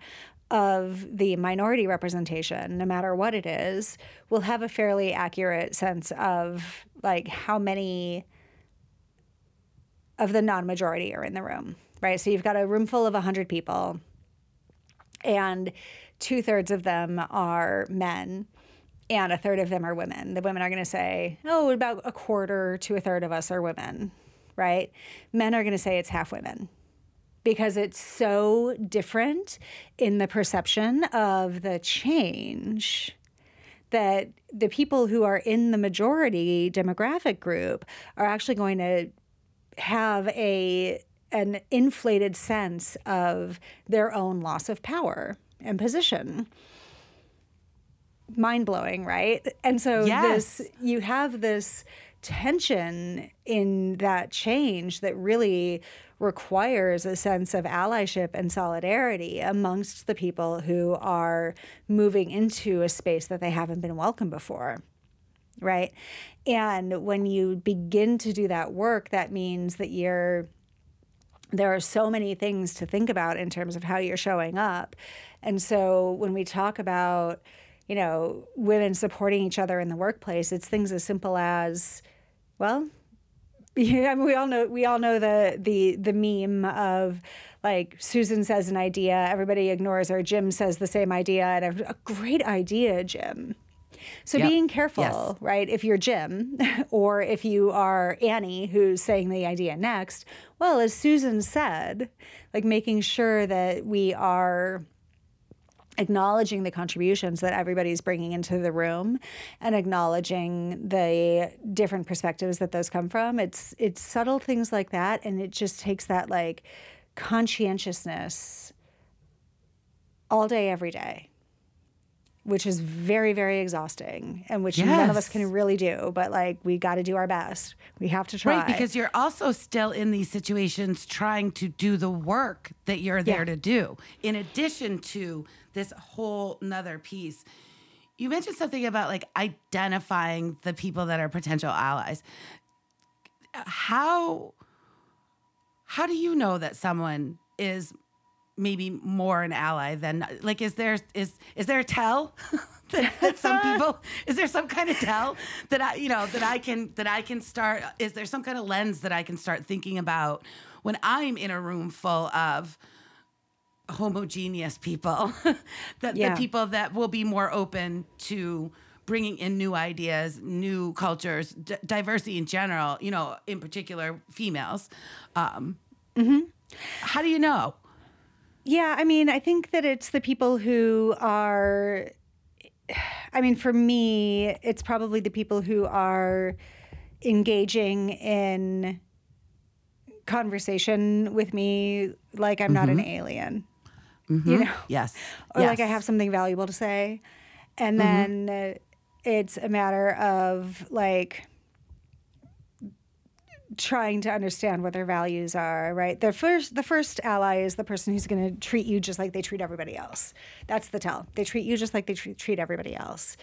of the minority representation no matter what it is will have a fairly accurate sense of like how many of the non-majority are in the room right so you've got a room full of 100 people and two thirds of them are men and a third of them are women. The women are going to say, oh, about a quarter to a third of us are women, right? Men are going to say it's half women because it's so different in the perception of the change that the people who are in the majority demographic group are actually going to have a an inflated sense of their own loss of power and position mind blowing, right? And so
Yes.
this you have this tension in that change that really requires a sense of allyship and solidarity amongst the people who are moving into a space that they haven't been welcome before. Right. And when you begin to do that work, that means that you're there are so many things to think about in terms of how you're showing up. And so when we talk about, you know, women supporting each other in the workplace, it's things as simple as, well, yeah, I mean, we all know we all know the the the meme of like Susan says an idea, everybody ignores her. Jim says the same idea, and a, a great idea, Jim. So
Yep.
being careful,
Yes.
right? If you're Jim or if you are Annie who's saying the idea next, well, as Susan said, like making sure that we are acknowledging the contributions that everybody's bringing into the room and acknowledging the different perspectives that those come from it's it's subtle things like that and it just takes that like conscientiousness all day every day which is very very exhausting and which none of us can really do but like we got to do our best we have to try
Right, because you're also still in these situations trying to do the work that you're there
Yeah.
to do. In addition to this whole nother piece, you mentioned something about like identifying the people that are potential allies. How how do you know that someone is maybe more an ally than like is there is is there a tell that, that some people is there some kind of tell that I you know that I can that I can start is there some kind of lens that I can start thinking about when I'm in a room full of homogeneous people that
Yeah.
the people that will be more open to bringing in new ideas new cultures d- diversity in general you know in particular females um, mm-hmm. how do you know
Yeah, I mean, I think that it's the people who are. I mean, for me, it's probably the people who are engaging in conversation with me like I'm not an alien, you know,
yes.
Or like I have something valuable to say. And then uh, it's a matter of like trying to understand what their values are, right? The first the first ally is the person who's going to treat you just like they treat everybody else. That's the tell. They treat you just like they treat, treat everybody else.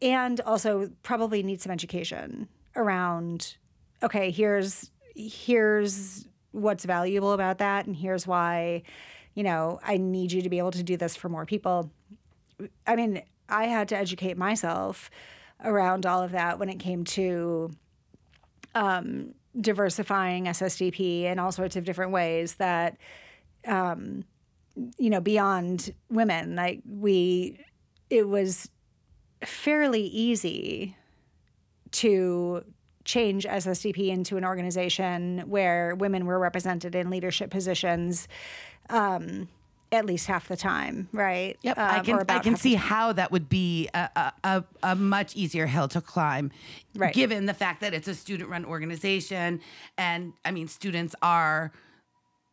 And also probably need some education around okay, here's here's what's valuable about that and here's why you know, I need you to be able to do this for more people. I mean, I had to educate myself around all of that when it came to um, diversifying SSDP in all sorts of different ways that, um, you know, beyond women. Like we, it was fairly easy to change SSDP into an organization where women were represented in leadership positions um, at least half the time, right?
Yep, I
Um,
can I can see how that would be a, a, a, a much easier hill to climb,
Right.
given the fact that it's a student-run organization, and I mean students are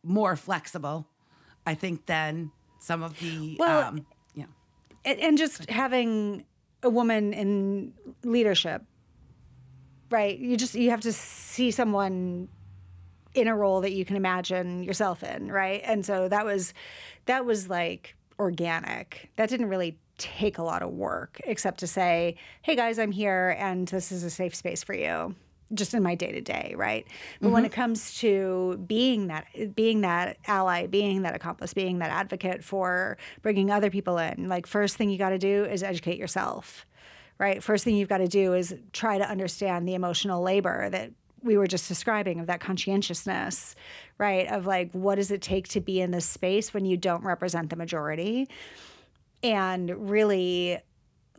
more flexible, I think, than some of the
Well,
um, yeah.
and, and just having a woman in leadership right you just you have to see someone in a role that you can imagine yourself in right? And so that was that was like organic. That didn't really take a lot of work except to say hey guys i'm here and this is a safe space for you just in my day to day right? But when mm-hmm. it comes to being that being that ally being that accomplice being that advocate for bringing other people in like first thing you got to do is educate yourself right? First thing you've got to do is try to understand the emotional labor that we were just describing of that conscientiousness, right? Of like, what does it take to be in this space when you don't represent the majority? And really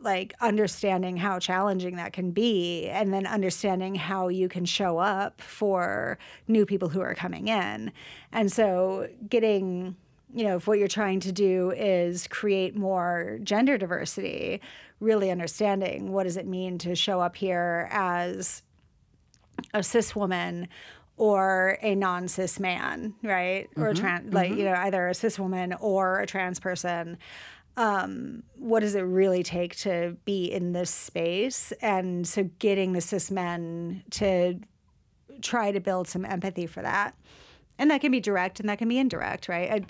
like understanding how challenging that can be and then understanding how you can show up for new people who are coming in. And so getting you know, if what you're trying to do is create more gender diversity, really understanding what does it mean to show up here as a cis woman or a non cis man, right? Or a trans, like, you know, either a cis woman or a trans person. Um, what does it really take to be in this space? And so getting the cis men to try to build some empathy for that and that can be direct and that can be indirect right I,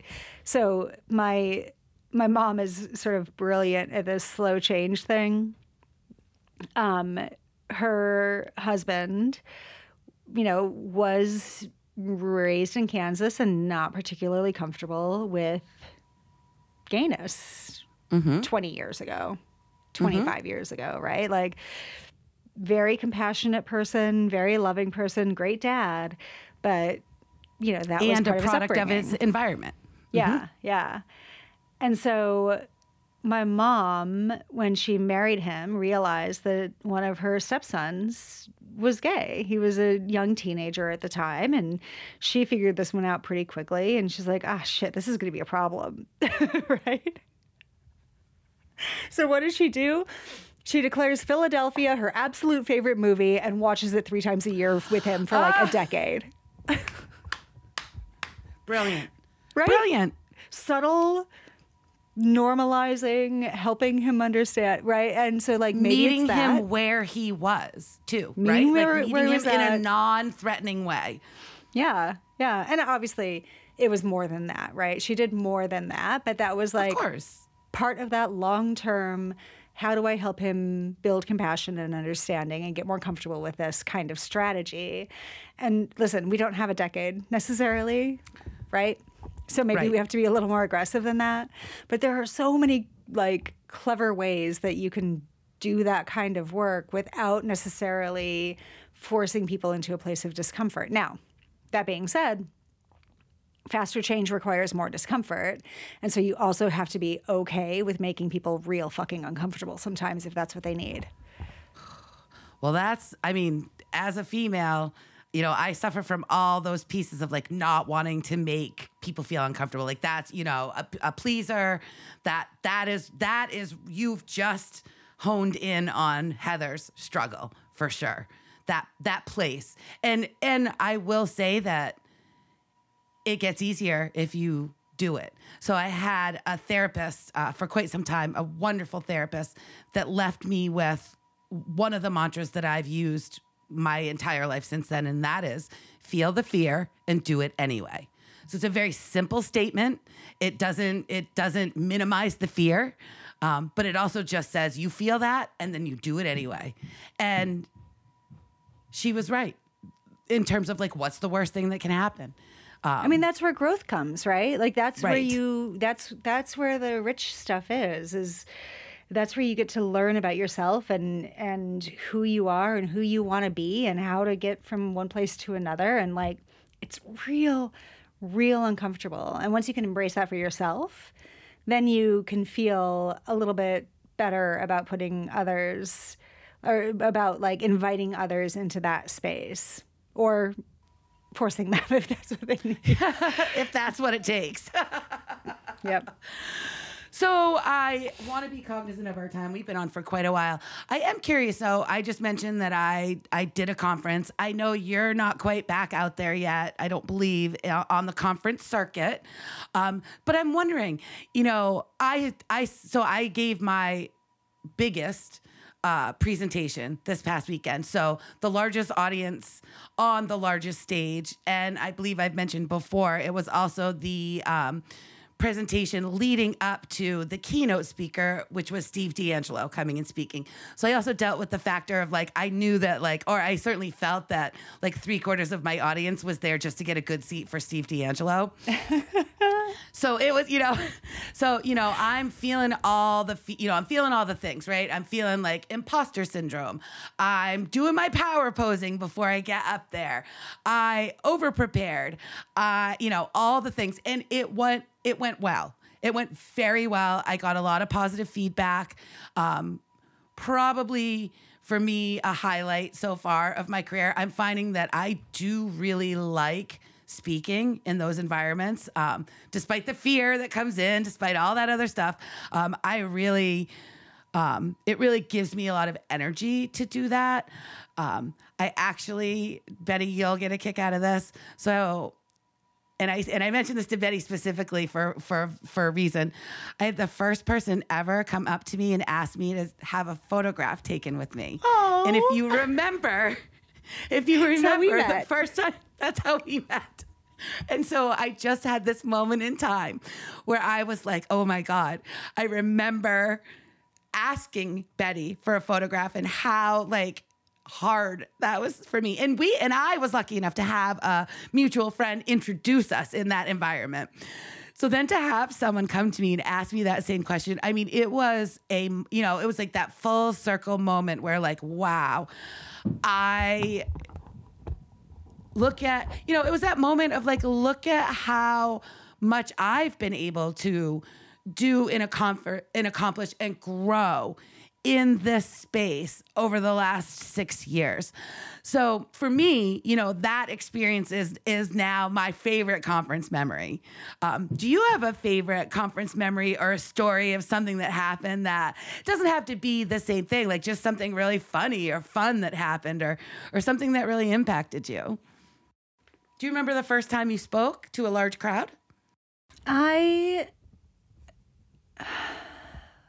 so my my mom is sort of brilliant at this slow change thing um her husband you know was raised in kansas and not particularly comfortable with gayness mm-hmm. 20 years ago mm-hmm. 25 years ago right? Like very compassionate person very loving person great dad but you know that was
and a product
of his,
of his environment.
Yeah, mm-hmm. yeah. And so my mom, when she married him, realized that one of her stepsons was gay. He was a young teenager at the time, and she figured this one out pretty quickly. And she's like, ah, shit, this is going to be a problem. right? So, what does she do? She declares Philadelphia her absolute favorite movie and watches it three times a year with him for like a decade.
Brilliant.
Right?
Brilliant.
subtle normalizing helping him understand right and so like maybe
meeting
it's that.
him where he was too,
Meeting
right?
where-
like meeting
where
him in a non-threatening way.
yeah yeah and obviously it was more than that right she did more than that but that was like
of course.
part of that long-term how do I help him build compassion and understanding and get more comfortable with this kind of strategy? And listen, we don't have a decade necessarily, right? So maybe
Right.
we have to be a little more aggressive than that. But there are so many like clever ways that you can do that kind of work without necessarily forcing people into a place of discomfort. Now, that being said, faster change requires more discomfort. And so you also have to be okay with making people real fucking uncomfortable sometimes if that's what they need.
Well, that's, I mean, as a female, you know, I suffer from all those pieces of like not wanting to make people feel uncomfortable. Like that's, you know, a, a pleaser. That that is that is you've just honed in on Heather's struggle for sure. That that place. And and I will say that it gets easier if you do it. So I had a therapist uh, for quite some time, a wonderful therapist that left me with one of the mantras that I've used my entire life since then, and that is feel the fear and do it anyway. So it's a very simple statement. It doesn't it doesn't minimize the fear, um, but it also just says you feel that and then you do it anyway. And she was right in terms of like what's the worst thing that can happen.
I mean, that's where growth comes, right? Like that's where you that's that's where the rich stuff is is that's where you get to learn about yourself and and who you are and who you want to be and how to get from one place to another and like it's real real uncomfortable. And once you can embrace that for yourself, then you can feel a little bit better about putting others or about like inviting others into that space or forcing them if that's what they need.
if that's what it takes.
Yep.
So I want to be cognizant of our time. We've been on for quite a while. I am curious though. I just mentioned that I I did a conference. I know you're not quite back out there yet. I don't believe uh, on the conference circuit. Um, but I'm wondering, you know, I I so I gave my biggest uh, presentation this past weekend. So the largest audience on the largest stage, and I believe I've mentioned before, it was also the um, presentation leading up to the keynote speaker, which was Steve DeAngelo coming and speaking. So I also dealt with the factor of like I knew that like, or I certainly felt that like three quarters of my audience was there just to get a good seat for Steve DeAngelo. So it was, you know, so you know, I'm feeling all the, fe- you know, I'm feeling all the things, right? I'm feeling like imposter syndrome. I'm doing my power posing before I get up there. I over prepared. Uh, you know, all the things, and it went, it went well. It went very well. I got a lot of positive feedback. Um, probably for me a highlight so far of my career. I'm finding that I do really like speaking in those environments, um, despite the fear that comes in, despite all that other stuff. Um, I really, um, it really gives me a lot of energy to do that. Um, I actually, Betty, you'll get a kick out of this. So and I and I mentioned this to Betty specifically for for for a reason. I had the first person ever come up to me and ask me to have a photograph taken with me. And if you remember, if you remember the first time, that's how we met. And so I just had this moment in time where I was like, "Oh my god!" I remember asking Betty for a photograph and how like hard that was for me. And we and I was lucky enough to have a mutual friend introduce us in that environment. So then to have someone come to me and ask me that same question, I mean, it was a, you know, it was like that full circle moment where like, wow, I look at you know it was that moment of like look at how much i've been able to do and accomplish and accomplish and grow in this space over the last six years so for me you know that experience is is now my favorite conference memory um, do you have a favorite conference memory or a story of something that happened that doesn't have to be the same thing like just something really funny or fun that happened or or something that really impacted you do you remember the first time you spoke to a large crowd?
I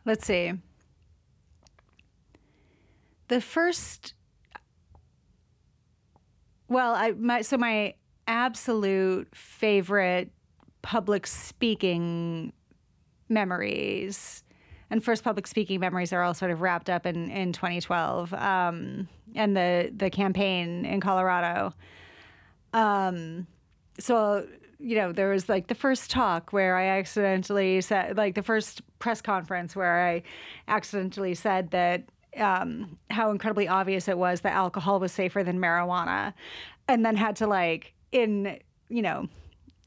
let's see. The first well, I my so my absolute favorite public speaking memories and first public speaking memories are all sort of wrapped up in in 2012 um, and the the campaign in Colorado. Um, so you know there was like the first talk where I accidentally said like the first press conference where I accidentally said that um, how incredibly obvious it was that alcohol was safer than marijuana, and then had to like in you know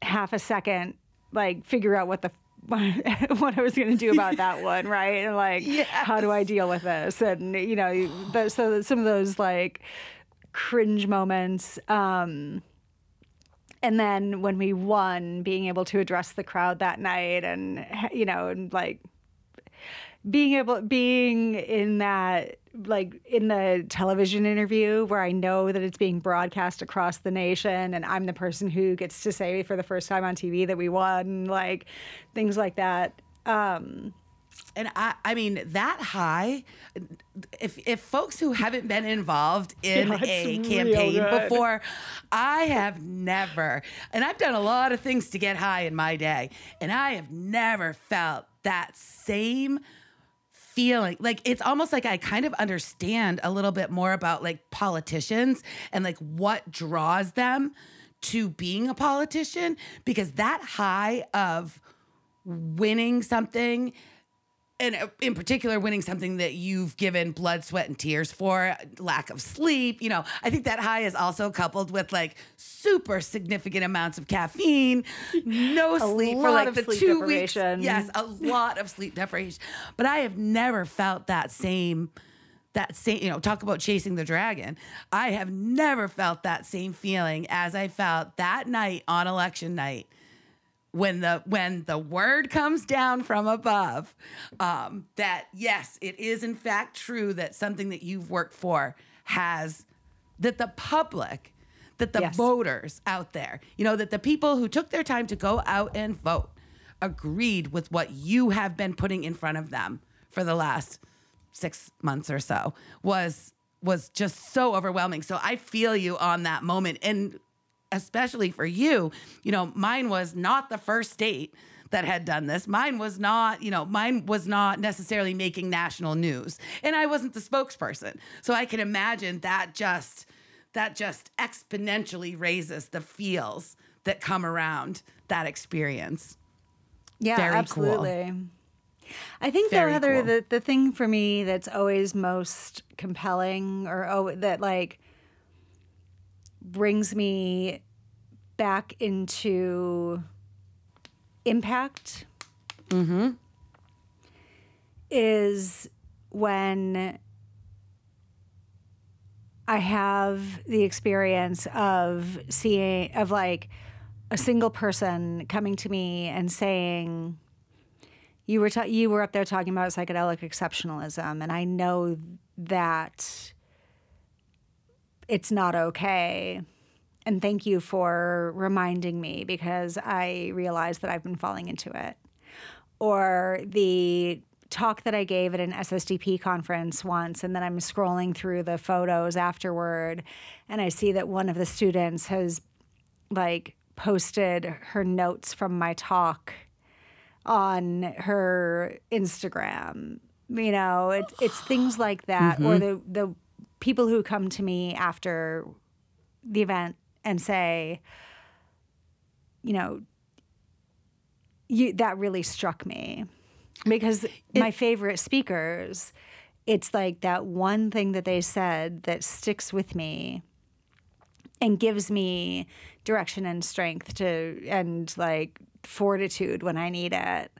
half a second like figure out what the what I was going to do about that one, right? And like, yes. how do I deal with this? And you know, the, so some of those like cringe moments. Um, and then when we won, being able to address the crowd that night, and you know, and like being able being in that like in the television interview where I know that it's being broadcast across the nation and I'm the person who gets to say for the first time on TV that we won, like things like that. Um,
and I, I mean that high. If if folks who haven't been involved in yeah, a campaign before, I have never, and I've done a lot of things to get high in my day, and I have never felt that same feeling like it's almost like I kind of understand a little bit more about like politicians and like what draws them to being a politician because that high of winning something and uh, in particular winning something that you've given blood sweat and tears for lack of sleep you know. I think that high is also coupled with like super significant amounts of caffeine no sleep for like the two weeks. yes a lot of sleep deprivation. But i have never felt that same that same you know talk about chasing the dragon. I have never felt that same feeling as i felt that night on election night when the when the word comes down from above um, that yes it is in fact true that something that you've worked for has that the public that the yes. voters out there you know that the people who took their time to go out and vote agreed with what you have been putting in front of them for the last six months or so was was just so overwhelming so i feel you on that moment and especially for you, you know, mine was not the first state that had done this. Mine was not, you know, mine was not necessarily making national news. And I wasn't the spokesperson. So I can imagine that just that just exponentially raises the feels that come around that experience.
Yeah, Very absolutely. Cool. I think Very the other cool. the, the thing for me that's always most compelling or oh that like brings me back into impact mm-hmm. is when I have the experience of seeing, of like a single person coming to me and saying, you were ta- you were up there talking about psychedelic exceptionalism, and I know that it's not okay. And thank you for reminding me because I realize that I've been falling into it. Or the talk that I gave at an SSDP conference once, and then I'm scrolling through the photos afterward, and I see that one of the students has like posted her notes from my talk on her Instagram. You know, it's it's things like that, mm-hmm. or the the people who come to me after the event and say, you know, you, that really struck me because it, my favorite speakers, it's like that one thing that they said that sticks with me and gives me direction and strength to and like fortitude when I need it.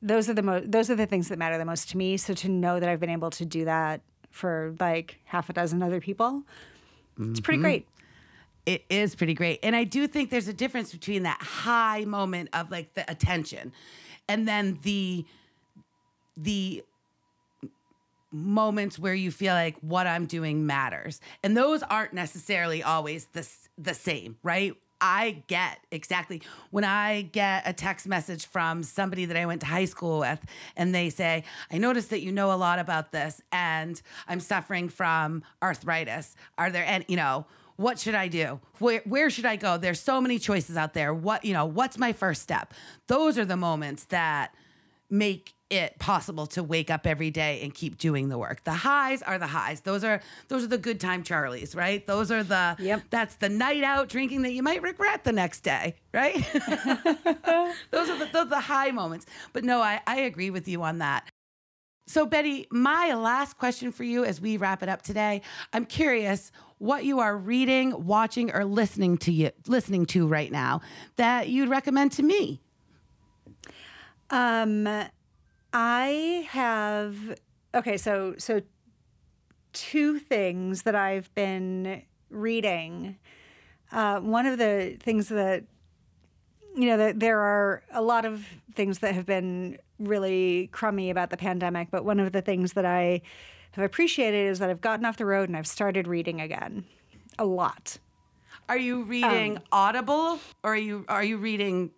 Those are the most those are the things that matter the most to me. So to know that I've been able to do that for like half a dozen other people. Mm-hmm. It's pretty mm-hmm. great.
It is pretty great. And I do think there's a difference between that high moment of like the attention and then the the moments where you feel like what I'm doing matters. And those aren't necessarily always the the same, right? I get exactly when I get a text message from somebody that I went to high school with, and they say, I noticed that you know a lot about this, and I'm suffering from arthritis. Are there any, you know, what should I do? Where where should I go? There's so many choices out there. What, you know, what's my first step? Those are the moments that make it possible to wake up every day and keep doing the work. The highs are the highs. Those are those are the good time Charlies, right? Those are the
Yep.
that's the night out drinking that you might regret the next day, right? those are the, those are the high moments. But no, I, I agree with you on that. So, Betty, my last question for you as we wrap it up today. I'm curious what you are reading, watching, or listening to you listening to right now that you'd recommend to me.
Um, I have okay. So so two things that I've been reading. Uh, one of the things that you know that there are a lot of things that have been really crummy about the pandemic, but one of the things that I have appreciated is that I've gotten off the road and I've started reading again, a lot.
Are you reading Audible or are you are you reading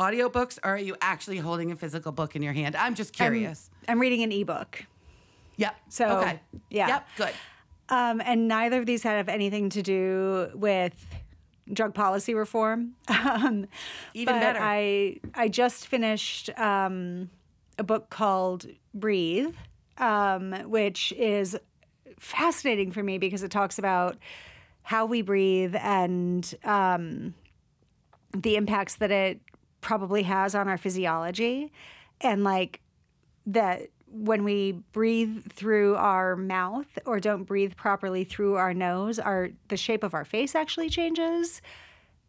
audiobooks or are you actually holding a physical book in your hand? I'm just curious.
I'm reading an ebook.
yep.
so,
okay.
yeah.
Yep. Good.
Um, and neither of these have anything to do with drug policy reform. Um,
Even better.
I I just finished um, a book called Breathe, um, which is fascinating for me because it talks about how we breathe and um, the impacts that it probably has on our physiology, and like that when we breathe through our mouth or don't breathe properly through our nose, our the shape of our face actually changes.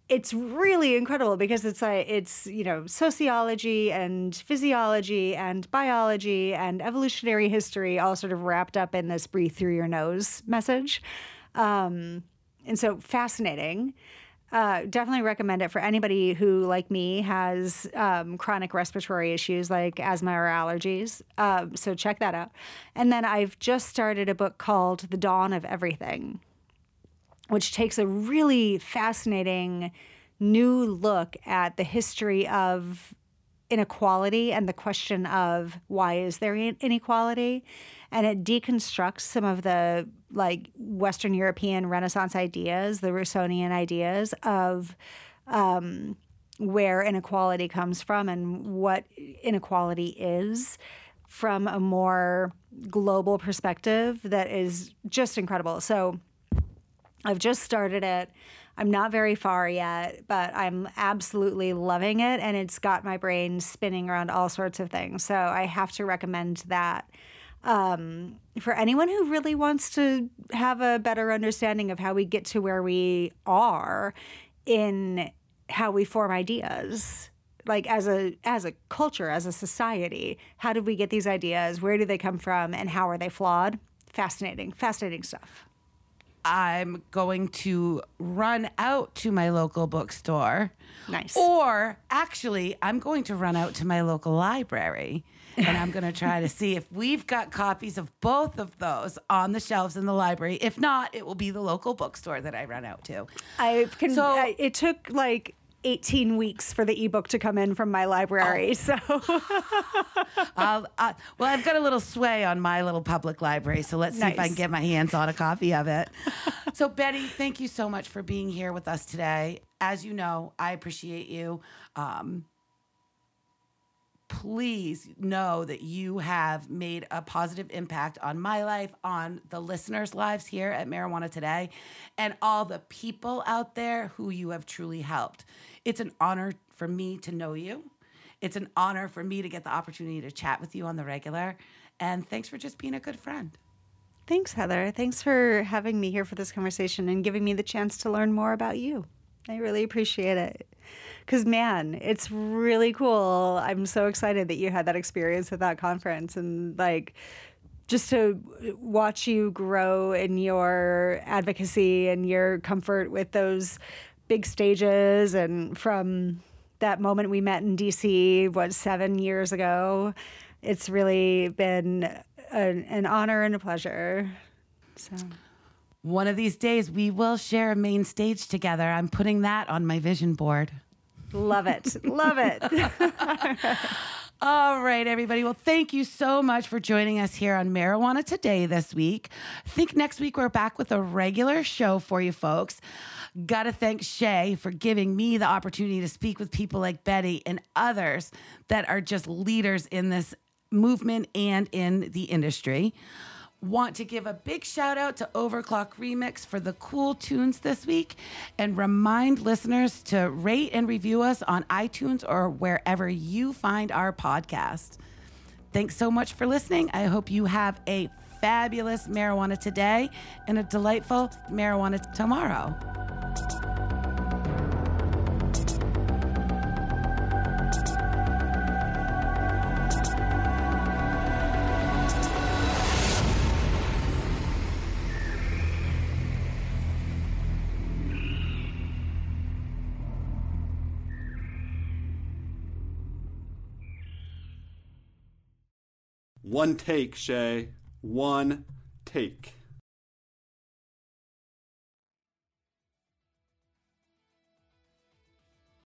It's really incredible because it's like it's you know sociology and physiology and biology and evolutionary history all sort of wrapped up in this breathe through your nose message, um, and so fascinating. Uh, definitely recommend it for anybody who, like me, has um, chronic respiratory issues like asthma or allergies. Um, so check that out. And then I've just started a book called The Dawn of Everything, which takes a really fascinating new look at the history of inequality and the question of why is there inequality and it deconstructs some of the like western european renaissance ideas the rousseauian ideas of um, where inequality comes from and what inequality is from a more global perspective that is just incredible so I've just started it. I'm not very far yet, but I'm absolutely loving it. And it's got my brain spinning around all sorts of things. So I have to recommend that um, for anyone who really wants to have a better understanding of how we get to where we are in how we form ideas like as a as a culture as a society how did we get these ideas? Where do they come from? And how are they flawed? Fascinating fascinating stuff.
I'm going to run out to my local bookstore.
Nice.
Or actually, I'm going to run out to my local library and I'm going to try to see if we've got copies of both of those on the shelves in the library. If not, it will be the local bookstore that I run out to.
I can.
So-
I, it took like 18 weeks for the ebook to come in from my library. So
I'll, uh, well, I've got a little sway on my little public library, so let's see if I can get my hands on a copy of it. so, Betty, thank you so much for being here with us today. As you know, I appreciate you. Um, please know that you have made a positive impact on my life, on the listeners' lives here at Marijuana Today, and all the people out there who you have truly helped. It's an honor for me to know you. It's an honor for me to get the opportunity to chat with you on the regular. And thanks for just being a good friend.
thanks, Heather. Thanks for having me here for this conversation and giving me the chance to learn more about you. I really appreciate it. Because, man, it's really cool. I'm so excited that you had that experience at that conference and, like, just to watch you grow in your advocacy and your comfort with those big stages and from that moment we met in DC what seven years ago it's really been an, an honor and a pleasure so
One of these days, we will share a main stage together. I'm putting that on my vision board.
Love it love it
All right, everybody. Well, thank you so much for joining us here on Marijuana Today this week. I think next week we're back with a regular show for you folks. Got to thank Shay for giving me the opportunity to speak with people like Betty and others that are just leaders in this movement and in the industry. Want to give a big shout out to Overclock Remix for the cool tunes this week and remind listeners to rate and review us on iTunes or wherever you find our podcast. Thanks so much for listening. I hope you have a fabulous marijuana today and a delightful marijuana tomorrow.
One take, Shay. One take.